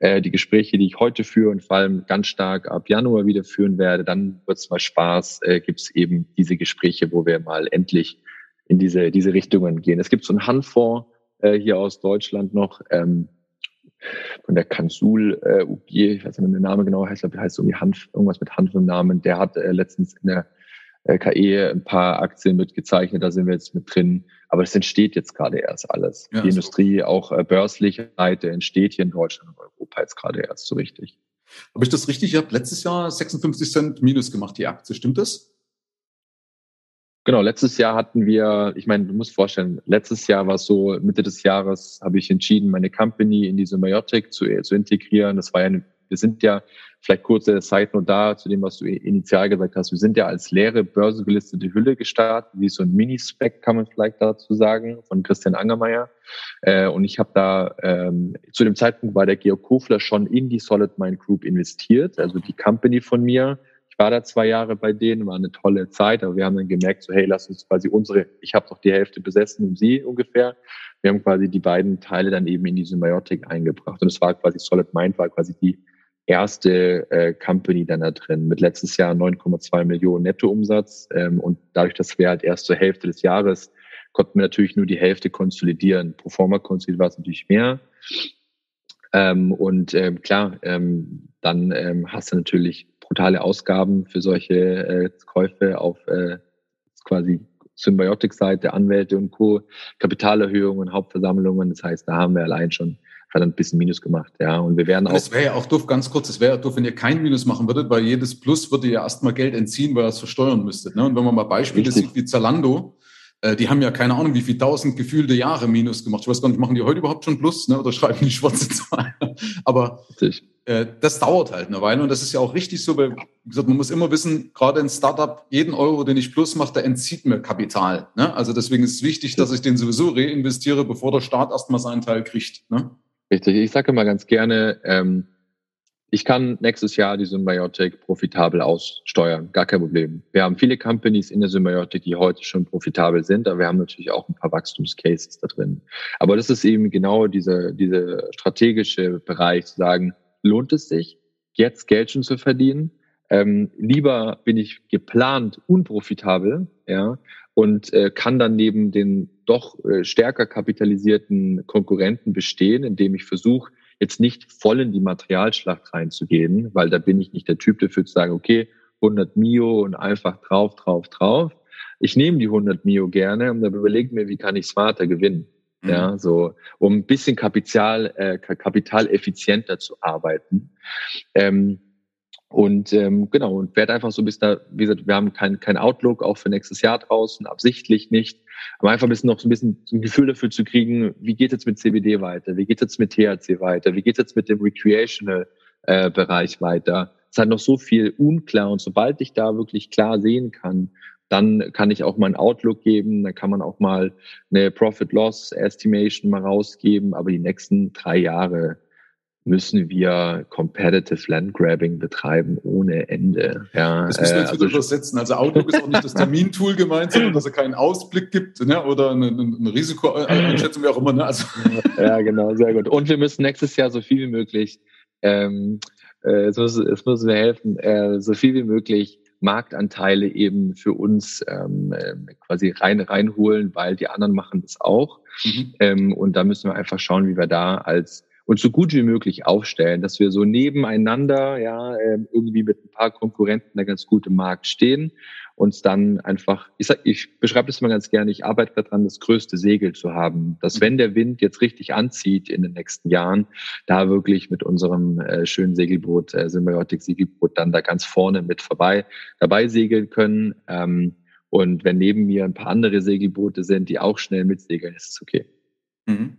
äh, die Gespräche, die ich heute führe und vor allem ganz stark ab Januar wieder führen werde, dann wird es mal Spaß, äh, gibt es eben diese Gespräche, wo wir mal endlich in diese, diese Richtungen gehen. Es gibt so einen Handfonds, äh, hier aus Deutschland noch, ähm, von der Kansul äh, UG, ich weiß nicht, wie der Name genau heißt, glaube, heißt irgendwie Hanf, irgendwas mit Hanf im Namen, der hat äh, letztens in der äh, KE ein paar Aktien mitgezeichnet, da sind wir jetzt mit drin. Aber es entsteht jetzt gerade erst alles. Ja, Die Industrie, auch äh, börsliche Seite, entsteht hier in Deutschland und Europa jetzt gerade erst so richtig. Habe ich das richtig? Ihr habt letztes Jahr 56 Cent Minus gemacht, die Aktie. Stimmt das? Genau, letztes Jahr hatten wir, ich meine, du musst vorstellen, letztes Jahr war es so, Mitte des Jahres habe ich entschieden, meine Company in die Symbiotic zu, zu integrieren. Das war ja eine, wir sind ja vielleicht kurze Side Note da zu dem, was du initial gesagt hast. Wir sind ja als leere börsengelistete Hülle gestartet, wie so ein Mini-Spec kann man vielleicht dazu sagen, von Christian Angermeier. Äh, und ich habe da ähm, zu dem Zeitpunkt bei der Georg Kofler schon in die Solid Mind Group investiert, also die Company von mir war da zwei Jahre bei denen, war eine tolle Zeit, aber wir haben dann gemerkt, so hey, lass uns quasi unsere, ich habe doch die Hälfte besessen und sie ungefähr. Wir haben quasi die beiden Teile dann eben in die Symbiotik eingebracht und es war quasi Solid Mind war quasi die erste äh, Company dann da drin mit letztes Jahr 9,2 Millionen Nettoumsatz ähm, und dadurch, dass wir halt erst zur Hälfte des Jahres konnten wir natürlich nur die Hälfte konsolidieren. Pro forma konsolidiert war es natürlich mehr. Ähm, und ähm, klar, ähm, dann ähm, hast du natürlich brutale Ausgaben für solche äh, Käufe auf äh, quasi Symbiotic-Seite, Anwälte und Co., Kapitalerhöhungen, Hauptversammlungen. Das heißt, da haben wir allein schon hat ein bisschen Minus gemacht, ja. Und wir werden auch. Es wäre ja auch doof, ganz kurz, es wäre ja doof, wenn ihr kein Minus machen würdet, weil jedes Plus würde ja erstmal Geld entziehen, weil ihr es versteuern müsstet. Ne? Und wenn man mal Beispiele Richtig. sieht wie Zalando, äh, die haben ja keine Ahnung, wie viel tausend gefühlte Jahre Minus gemacht. Ich weiß gar nicht, machen die heute überhaupt schon Plus, ne? Oder [laughs] schreiben die schwarze Zahlen? Aber äh, das dauert halt eine Weile und das ist ja auch richtig so, weil, wie gesagt, man muss immer wissen, gerade in Startup, jeden Euro, den ich plus mache, der entzieht mir Kapital. Ne? Also deswegen ist es wichtig, dass ich den sowieso reinvestiere, bevor der Staat erstmal seinen Teil kriegt. Ne? Richtig, ich sage immer ganz gerne, ähm, ich kann nächstes Jahr die Symbiotic profitabel aussteuern, gar kein Problem. Wir haben viele Companies in der Symbiotic, die heute schon profitabel sind, aber wir haben natürlich auch ein paar Wachstumscases da drin. Aber das ist eben genau dieser diese strategische Bereich, zu sagen, lohnt es sich, jetzt Geld schon zu verdienen. Ähm, lieber bin ich geplant unprofitabel, ja, und äh, kann dann neben den doch äh, stärker kapitalisierten Konkurrenten bestehen, indem ich versuche, jetzt nicht voll in die Materialschlacht reinzugehen, weil da bin ich nicht der Typ dafür zu sagen, okay, 100 Mio und einfach drauf, drauf, drauf. Ich nehme die 100 Mio gerne und dann überlege mir, wie kann ich smarter gewinnen. Mhm. Ja, so, um ein bisschen Kapital, äh, kapitaleffizienter zu arbeiten. Ähm, und ähm, genau, und werde einfach so ein bisschen, da, wie gesagt, wir haben kein, kein Outlook auch für nächstes Jahr draußen, absichtlich nicht, aber einfach ein bisschen noch so ein bisschen ein Gefühl dafür zu kriegen, wie geht jetzt mit CBD weiter, wie geht jetzt mit THC weiter, wie geht jetzt mit dem Recreational äh, Bereich weiter. Es halt noch so viel unklar und sobald ich da wirklich klar sehen kann, dann kann ich auch mal ein Outlook geben, dann kann man auch mal eine Profit-Loss-Estimation mal rausgeben, aber die nächsten drei Jahre müssen wir Competitive Land Grabbing betreiben ohne Ende. Ja, das müssen wir jetzt äh, wieder also übersetzen. Also Outlook ist auch nicht das Termintool gemeint, sondern dass er keinen Ausblick gibt ne? oder eine, eine Risikoeinschätzung, wie auch immer. Ne? Also. [laughs] Ja, genau, sehr gut. Und wir müssen nächstes Jahr so viel wie möglich, ähm, äh, es, muss, es muss mir helfen, äh, so viel wie möglich Marktanteile eben für uns ähm, äh, quasi rein reinholen, weil die anderen machen das auch. Mhm. Ähm, und da müssen wir einfach schauen, wie wir da als uns so gut wie möglich aufstellen, dass wir so nebeneinander ja ähm, irgendwie mit ein paar Konkurrenten da ganz gut im Markt stehen uns dann einfach, ich sag, ich beschreibe das mal ganz gerne, ich arbeite daran, das größte Segel zu haben, dass mhm. wenn der Wind jetzt richtig anzieht in den nächsten Jahren, da wirklich mit unserem äh, schönen Segelboot, äh, Symbiotic Segelboot, dann da ganz vorne mit vorbei dabei segeln können. Ähm, und wenn neben mir ein paar andere Segelboote sind, die auch schnell mitsegeln, ist es okay. Mhm.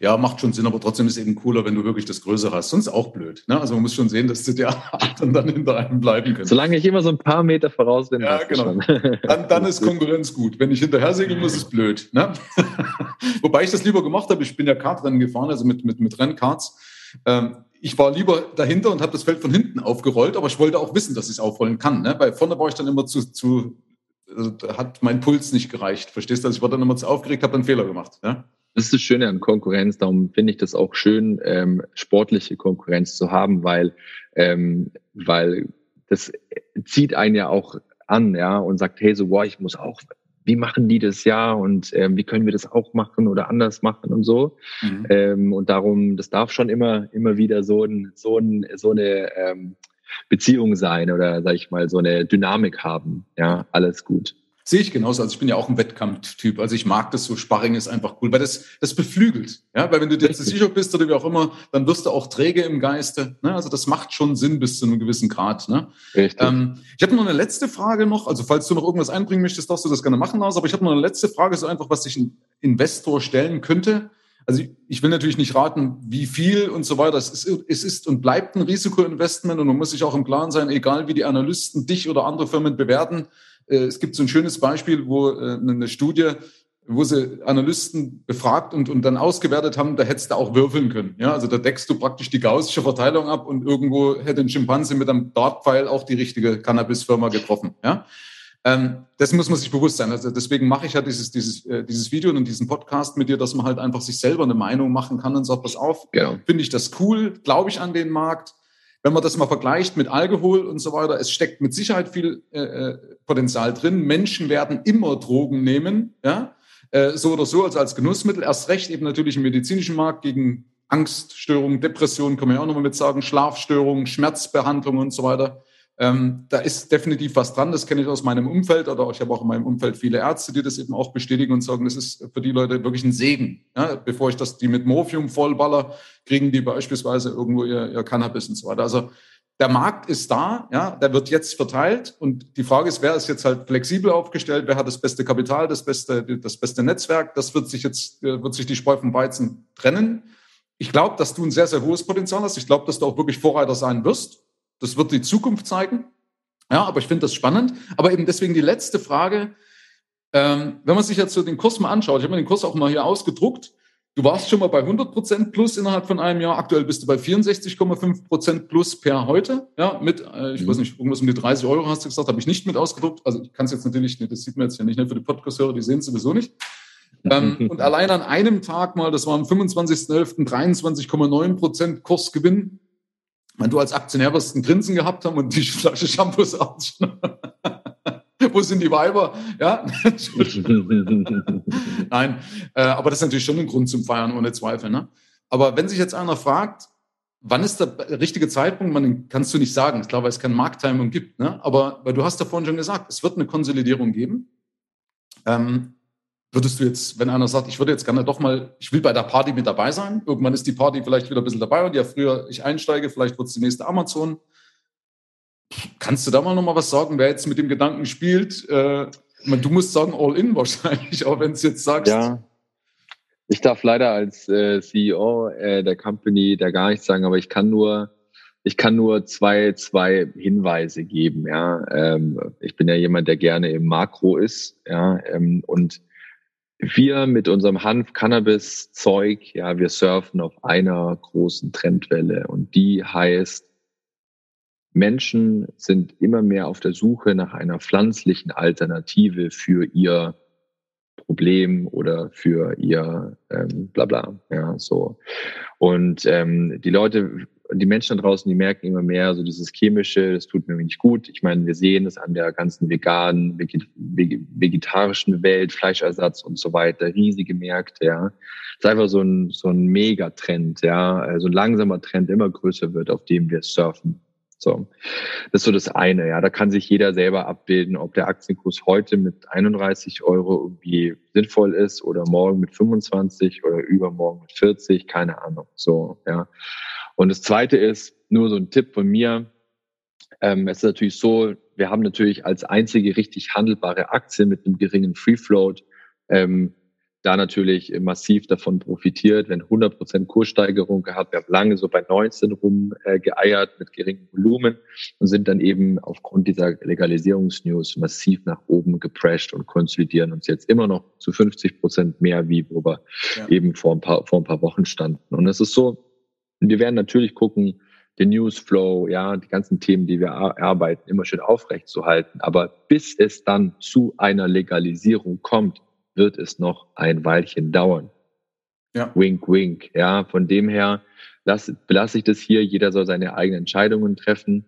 Ja, macht schon Sinn, aber trotzdem ist es eben cooler, wenn du wirklich das Größere hast. Sonst auch blöd. Ne? Also man muss schon sehen, dass die [laughs] anderen dann hinter einem bleiben können. Solange ich immer so ein paar Meter voraus bin. Ja, genau. [laughs] Dann, dann ist Konkurrenz gut. Wenn ich hinterher segeln muss, ist es blöd. Ne? [laughs] Wobei ich das lieber gemacht habe. Ich bin ja Kartrennen gefahren, also mit, mit, mit Rennkarts. Ähm, ich war lieber dahinter und habe das Feld von hinten aufgerollt, aber ich wollte auch wissen, dass ich es aufrollen kann. Ne? Weil vorne war ich dann immer zu, zu also hat mein Puls nicht gereicht. Verstehst du? Also ich war dann immer zu aufgeregt, habe dann Fehler gemacht. Ja? Das ist das Schöne an Konkurrenz. Darum finde ich das auch schön, ähm, sportliche Konkurrenz zu haben, weil, ähm, weil das zieht einen ja auch an, ja, und sagt, hey, so, boah, ich muss auch, wie machen die das ja und ähm, wie können wir das auch machen oder anders machen und so. Mhm. Ähm, und darum, das darf schon immer, immer wieder so ein, so ein, so eine ähm, Beziehung sein oder sag ich mal so eine Dynamik haben. Ja, alles gut. Sehe ich genauso. Also ich bin ja auch ein Wettkampftyp. Also ich mag das so. Sparring ist einfach cool, weil das, das beflügelt. Ja, weil wenn du dir jetzt sicher bist oder wie auch immer, dann wirst du auch träge im Geiste. Ne? Also das macht schon Sinn bis zu einem gewissen Grad. Ne? Richtig. Ähm, ich habe noch eine letzte Frage noch. Also falls du noch irgendwas einbringen möchtest, darfst du das gerne machen, Lars. Aber ich habe noch eine letzte Frage, so einfach, was sich ein Investor stellen könnte. Also ich will natürlich nicht raten, wie viel und so weiter. Es ist, es ist und bleibt ein Risikoinvestment und man muss sich auch im Klaren sein, egal wie die Analysten dich oder andere Firmen bewerten. Äh, es gibt so ein schönes Beispiel, wo äh, eine Studie, wo sie Analysten befragt und, und dann ausgewertet haben, da hättest du auch würfeln können. Ja, also da deckst du praktisch die gaussische Verteilung ab und irgendwo hätte ein Schimpanse mit einem Dartpfeil auch die richtige Cannabisfirma getroffen. Ja, ähm, das muss man sich bewusst sein. Also deswegen mache ich ja dieses, dieses, äh, dieses Video und diesen Podcast mit dir, dass man halt einfach sich selber eine Meinung machen kann und sagt, pass auf, genau. finde ich das cool, glaube ich an den Markt. Wenn man das mal vergleicht mit Alkohol und so weiter, es steckt mit Sicherheit viel äh, äh Potenzial drin. Menschen werden immer Drogen nehmen, ja, äh, so oder so, also als Genussmittel. Erst recht eben natürlich im medizinischen Markt gegen Angststörungen, Depressionen, kann man ja auch nochmal mit sagen, Schlafstörungen, Schmerzbehandlung und so weiter. Ähm, da ist definitiv was dran, das kenne ich aus meinem Umfeld oder ich habe auch in meinem Umfeld viele Ärzte, die das eben auch bestätigen und sagen, das ist für die Leute wirklich ein Segen. Ja, bevor ich das die mit Morphium vollballer, kriegen die beispielsweise irgendwo ihr, ihr Cannabis und so weiter. Also der Markt ist da, ja, der wird jetzt verteilt und die Frage ist, wer ist jetzt halt flexibel aufgestellt, wer hat das beste Kapital, das beste, das beste Netzwerk, das wird sich jetzt, wird sich die Spreu vom Weizen trennen. Ich glaube, dass du ein sehr, sehr hohes Potenzial hast. Ich glaube, dass du auch wirklich Vorreiter sein wirst. Das wird die Zukunft zeigen. Ja, aber ich finde das spannend. Aber eben deswegen die letzte Frage. Ähm, wenn man sich jetzt so den Kurs mal anschaut, ich habe mir den Kurs auch mal hier ausgedruckt. Du warst schon mal bei 100 Prozent plus innerhalb von einem Jahr. Aktuell bist du bei 64,5 Prozent plus per heute. Ja, mit, äh, ich mhm. weiß nicht, irgendwas um die 30 Euro hast du gesagt, habe ich nicht mit ausgedruckt. Also ich kann es jetzt natürlich nicht, das sieht man jetzt ja nicht, ne, für die Podcast-Hörer, die sehen es sowieso nicht. ähm, [laughs] und allein an einem Tag mal, das war am 25.11. 23,9 Prozent Kursgewinn wenn du als Aktionär wirst ein Grinsen gehabt haben und die Flasche Shampoos aus. [laughs] Wo sind die Weiber? Ja. [laughs] Nein, äh, aber das ist natürlich schon ein Grund zum Feiern, ohne Zweifel. Ne? Aber wenn sich jetzt einer fragt, wann ist der richtige Zeitpunkt, man kannst du nicht sagen. Ich glaube, weil es keine Markttiming gibt. Ne? Aber weil du hast ja vorhin schon gesagt, es wird eine Konsolidierung geben. Ähm, Würdest du jetzt, wenn einer sagt, ich würde jetzt gerne doch mal, ich will bei der Party mit dabei sein, irgendwann ist die Party vielleicht wieder ein bisschen dabei und ja früher ich einsteige, vielleicht wird es die nächste Amazon. Kannst du da mal nochmal was sagen, wer jetzt mit dem Gedanken spielt? Äh, du musst sagen all in wahrscheinlich, [laughs] auch wenn es jetzt sagst. Ja, ich darf leider als äh, CEO äh, der Company da gar nichts sagen, aber ich kann nur, ich kann nur zwei, zwei Hinweise geben. Ja, ähm, ich bin ja jemand, der gerne im Makro ist. Ja, ähm, und wir mit unserem Hanf-Cannabis-Zeug, ja, wir surfen auf einer großen Trendwelle und die heißt, Menschen sind immer mehr auf der Suche nach einer pflanzlichen Alternative für ihr Problem oder für ihr ähm, Blabla, ja, so. Und ähm, die Leute die Menschen da draußen, die merken immer mehr, so dieses Chemische, das tut mir nicht gut. Ich meine, wir sehen es an der ganzen veganen, vegetarischen Welt, Fleischersatz und so weiter, riesige Märkte, ja. Das ist einfach so ein, so ein Megatrend, ja, so also ein langsamer Trend, immer größer wird, auf dem wir surfen. So. Das ist so das eine, ja. Da kann sich jeder selber abbilden, ob der Aktienkurs heute mit 31 Euro irgendwie sinnvoll ist oder morgen mit 25 oder übermorgen mit 40, keine Ahnung. So, ja. Und das Zweite ist, nur so ein Tipp von mir, ähm, es ist natürlich so, wir haben natürlich als einzige richtig handelbare Aktie mit einem geringen Free Float ähm, da natürlich massiv davon profitiert, wenn 100% Kurssteigerung gehabt. Wir haben lange so bei 19 rum äh, geeiert mit geringem Volumen und sind dann eben aufgrund dieser Legalisierungsnews massiv nach oben geprescht und konsolidieren uns jetzt immer noch zu 50% mehr, wie wo wir ja. eben vor ein, paar, vor ein paar Wochen standen. Und es ist so, wir werden natürlich gucken, den Newsflow, ja, die ganzen Themen, die wir arbeiten, immer schön aufrecht zu halten. Aber bis es dann zu einer Legalisierung kommt, wird es noch ein Weilchen dauern. Ja. Wink, wink. Ja, von dem her lasse lass ich das hier. Jeder soll seine eigenen Entscheidungen treffen.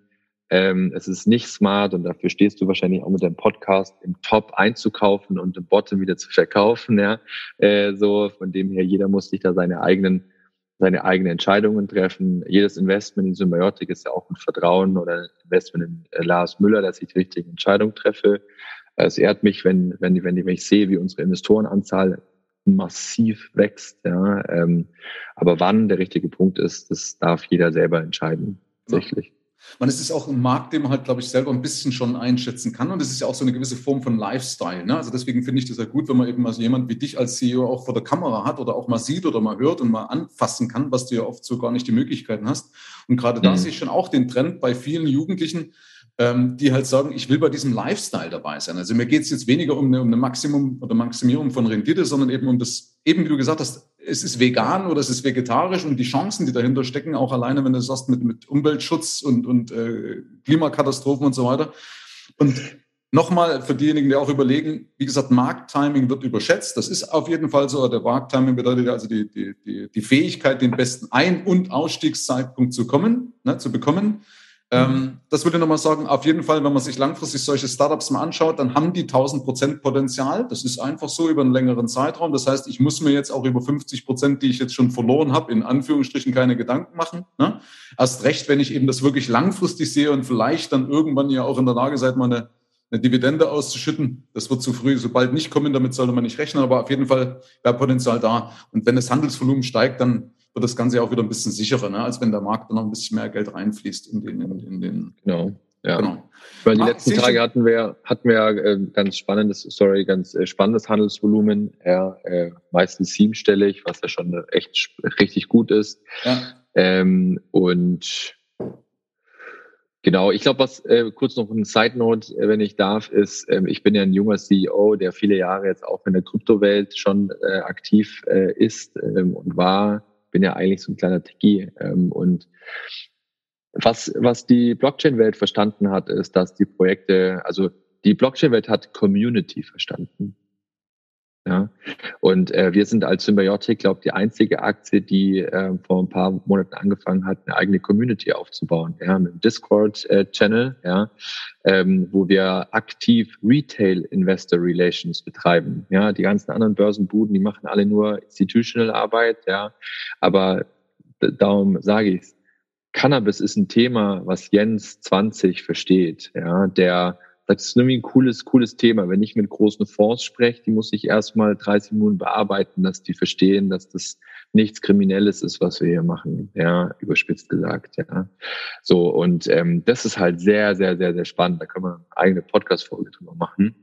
Ähm, es ist nicht smart und dafür stehst du wahrscheinlich auch mit deinem Podcast im Top einzukaufen und im Bottom wieder zu verkaufen. Ja, äh, so von dem her jeder muss sich da seine eigenen seine eigenen Entscheidungen treffen. Jedes Investment in Symbiotik ist ja auch ein Vertrauen oder Investment in äh, Lars Müller, dass ich die richtige Entscheidung treffe. Es ehrt mich, wenn, wenn, wenn, wenn ich sehe, wie unsere Investorenanzahl massiv wächst. Ja. Ähm, aber wann der richtige Punkt ist, das darf jeder selber entscheiden, tatsächlich. Man, es ist auch ein Markt, den man halt, glaube ich, selber ein bisschen schon einschätzen kann. Und es ist ja auch so eine gewisse Form von Lifestyle. Ne? Also deswegen finde ich das ja gut, wenn man eben mal so jemand wie dich als CEO auch vor der Kamera hat oder auch mal sieht oder mal hört und mal anfassen kann, was du ja oft so gar nicht die Möglichkeiten hast. Und gerade mhm. da sehe ich schon auch den Trend bei vielen Jugendlichen, ähm, die halt sagen, ich will bei diesem Lifestyle dabei sein. Also mir geht es jetzt weniger um eine, um eine Maximum oder Maximierung von Rendite, sondern eben um das, eben wie du gesagt hast, es ist vegan oder es ist vegetarisch und die Chancen, die dahinter stecken, auch alleine, wenn du sagst, mit, mit Umweltschutz und, und äh, Klimakatastrophen und so weiter. Und nochmal für diejenigen, die auch überlegen, wie gesagt, Markttiming wird überschätzt. Das ist auf jeden Fall so. Der Markttiming bedeutet also die, die, die, die Fähigkeit, den besten Ein- und Ausstiegszeitpunkt zu kommen, ne, zu bekommen. Ähm, das würde ich nochmal sagen, auf jeden Fall, wenn man sich langfristig solche Startups mal anschaut, dann haben die 1000 Prozent Potenzial. Das ist einfach so über einen längeren Zeitraum. Das heißt, ich muss mir jetzt auch über 50 Prozent, die ich jetzt schon verloren habe, in Anführungsstrichen keine Gedanken machen. Ne? Erst recht, wenn ich eben das wirklich langfristig sehe und vielleicht dann irgendwann ja auch in der Lage seid, mal eine, eine Dividende auszuschütten. Das wird zu früh, sobald nicht kommen, damit sollte man nicht rechnen, aber auf jeden Fall wäre Potenzial da. Und wenn das Handelsvolumen steigt, dann wird das Ganze auch wieder ein bisschen sicherer, ne? als wenn der Markt dann noch ein bisschen mehr Geld reinfließt in den, in, in den genau. Ja. Genau. Weil die ah, letzten Tage hatten wir, hatten wir äh, ganz spannendes, sorry, ganz äh, spannendes Handelsvolumen, ja, äh, meistens siebenstellig, was ja schon echt richtig gut ist. Ja. Ähm, und Genau, ich glaube, was äh, kurz noch ein Side Note, äh, wenn ich darf, ist, ähm, ich bin ja ein junger CEO, der viele Jahre jetzt auch in der Kryptowelt schon äh, aktiv äh, ist ähm, und war bin ja eigentlich so ein kleiner Techie. Ähm, und was, was die Blockchain-Welt verstanden hat, ist, dass die Projekte, also die Blockchain-Welt hat Community verstanden. Ja, und äh, wir sind als Symbiotic, glaube ich, die einzige Aktie, die äh, vor ein paar Monaten angefangen hat, eine eigene Community aufzubauen. Ja, mit einem Discord-Channel, äh, ja, ähm, wo wir aktiv Retail Investor Relations betreiben. Ja, die ganzen anderen Börsenbuden, die machen alle nur institutional Arbeit, ja, aber darum sage ich Cannabis ist ein Thema, was Jens 20 versteht, ja, der das ist irgendwie ein cooles, cooles Thema. Wenn ich mit großen Fonds spreche, die muss ich erstmal 30 Minuten bearbeiten, dass die verstehen, dass das nichts Kriminelles ist, was wir hier machen. Ja, überspitzt gesagt, ja. So, und ähm, das ist halt sehr, sehr, sehr, sehr spannend. Da können wir eine eigene Podcast-Folge drüber machen.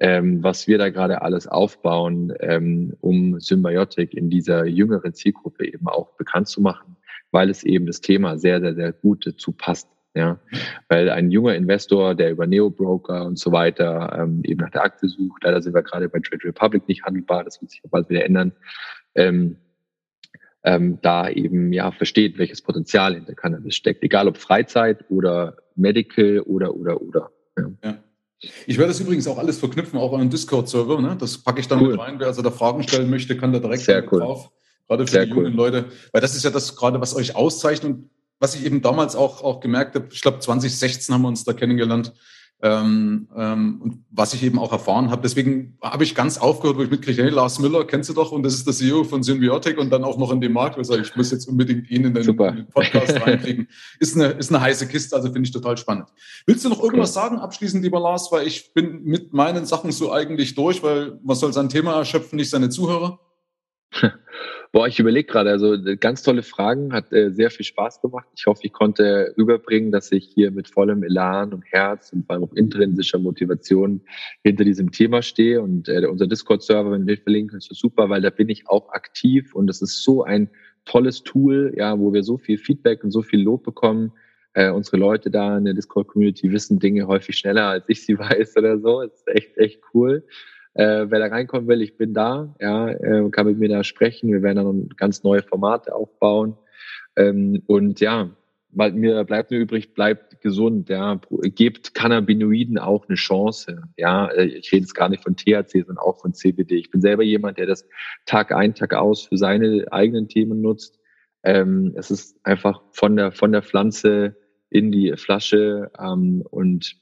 Ähm, was wir da gerade alles aufbauen, ähm, um Symbiotic in dieser jüngeren Zielgruppe eben auch bekannt zu machen, weil es eben das Thema sehr, sehr, sehr gut dazu passt. Ja, weil ein junger Investor, der über Neo-Broker und so weiter ähm, eben nach der Aktie sucht, leider sind wir gerade bei Trade Republic nicht handelbar, das wird sich bald wieder ändern, ähm, ähm, da eben ja versteht, welches Potenzial hinter Cannabis steckt, egal ob Freizeit oder Medical oder oder oder. Ja. ja. Ich werde das übrigens auch alles verknüpfen, auch an einen Discord-Server. Ne? Das packe ich dann cool. mit rein. Wer also da Fragen stellen möchte, kann da direkt Sehr cool. drauf. Gerade für Sehr die jungen cool. Leute. Weil das ist ja das gerade, was euch auszeichnet was ich eben damals auch, auch gemerkt habe, ich glaube 2016 haben wir uns da kennengelernt, ähm, ähm, und was ich eben auch erfahren habe. Deswegen habe ich ganz aufgehört, wo ich mitkriege, hey, Lars Müller, kennst du doch, und das ist der CEO von Symbiotic und dann auch noch in dem Markt, wo ich muss jetzt unbedingt ihn in den, in den Podcast [laughs] reinkriegen. Ist eine, ist eine heiße Kiste, also finde ich total spannend. Willst du noch irgendwas okay. sagen, abschließend, lieber Lars, weil ich bin mit meinen Sachen so eigentlich durch, weil man soll sein Thema erschöpfen, nicht seine Zuhörer? [laughs] Boah, ich überlege gerade, also äh, ganz tolle Fragen, hat äh, sehr viel Spaß gemacht. Ich hoffe, ich konnte rüberbringen, dass ich hier mit vollem Elan und Herz und vor allem auch intrinsischer Motivation hinter diesem Thema stehe. Und äh, unser Discord-Server, wenn wir verlinken, ist super, weil da bin ich auch aktiv und das ist so ein tolles Tool, ja, wo wir so viel Feedback und so viel Lob bekommen. Äh, unsere Leute da in der Discord-Community wissen Dinge häufig schneller, als ich sie [laughs] weiß oder so. Das ist echt, echt cool. Äh, wer da reinkommen will, ich bin da, ja, äh, kann mit mir da sprechen. Wir werden dann ganz neue Formate aufbauen. Ähm, und ja, weil mir bleibt mir übrig, bleibt gesund, ja, gebt Cannabinoiden auch eine Chance, ja, äh, ich rede jetzt gar nicht von THC, sondern auch von CBD. Ich bin selber jemand, der das Tag ein, Tag aus für seine eigenen Themen nutzt. Ähm, es ist einfach von der, von der Pflanze in die Flasche ähm, und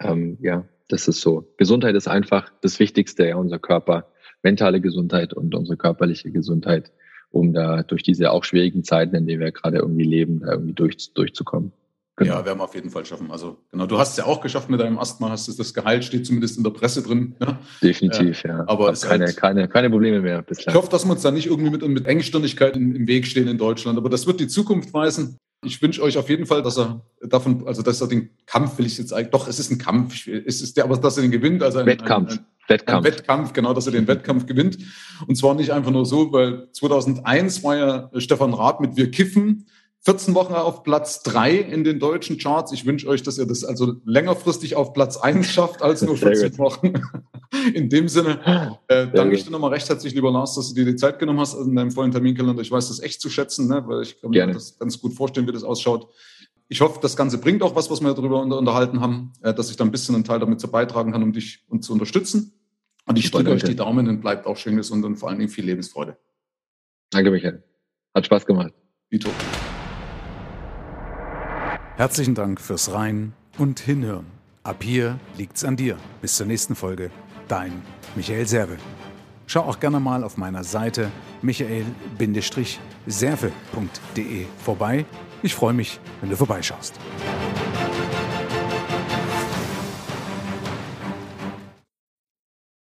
ähm, ja, das ist so. Gesundheit ist einfach das Wichtigste, ja, unser Körper, mentale Gesundheit und unsere körperliche Gesundheit, um da durch diese auch schwierigen Zeiten, in denen wir gerade irgendwie leben, da irgendwie durch, durchzukommen. Genau. Ja, werden wir auf jeden Fall schaffen. Also genau, du hast es ja auch geschafft mit deinem Asthma, hast es das Gehalt steht zumindest in der Presse drin. Ja? Definitiv, ja. Aber es keine, halt, keine, keine Probleme mehr bislang. Ich hoffe, dass wir uns da nicht irgendwie mit, mit Engstirnigkeit im, im Weg stehen in Deutschland. Aber das wird die Zukunft weisen. Ich wünsche euch auf jeden Fall, dass er davon, also dass er den Kampf will ich jetzt eigentlich, doch, es ist ein Kampf, es ist der, aber dass er den gewinnt, also ein Wettkampf. Ein, ein, Wettkampf. Wettkampf, genau, dass er den Wettkampf gewinnt. Und zwar nicht einfach nur so, weil 2001 war ja Stefan Rath mit Wir kiffen 14 Wochen auf Platz drei in den deutschen Charts. Ich wünsche euch, dass ihr das also längerfristig auf Platz eins schafft als nur 14 Wochen. [laughs] In dem Sinne, äh, danke ich dir nochmal recht herzlich, lieber Lars, dass du dir die Zeit genommen hast in deinem vollen Terminkalender. Ich weiß das echt zu schätzen, ne? weil ich kann mir das ganz gut vorstellen, wie das ausschaut. Ich hoffe, das Ganze bringt auch was, was wir darüber unterhalten haben, äh, dass ich da ein bisschen einen Teil damit zu beitragen kann, um dich und zu unterstützen. Und ich drücke euch die Daumen und bleibt auch schön gesund und vor allen Dingen viel Lebensfreude. Danke, Michael. Hat Spaß gemacht. Vito. Herzlichen Dank fürs Rein und Hinhören. Ab hier liegt's an dir. Bis zur nächsten Folge. Dein Michael Serve. Schau auch gerne mal auf meiner Seite michael-serve.de vorbei. Ich freue mich, wenn du vorbeischaust.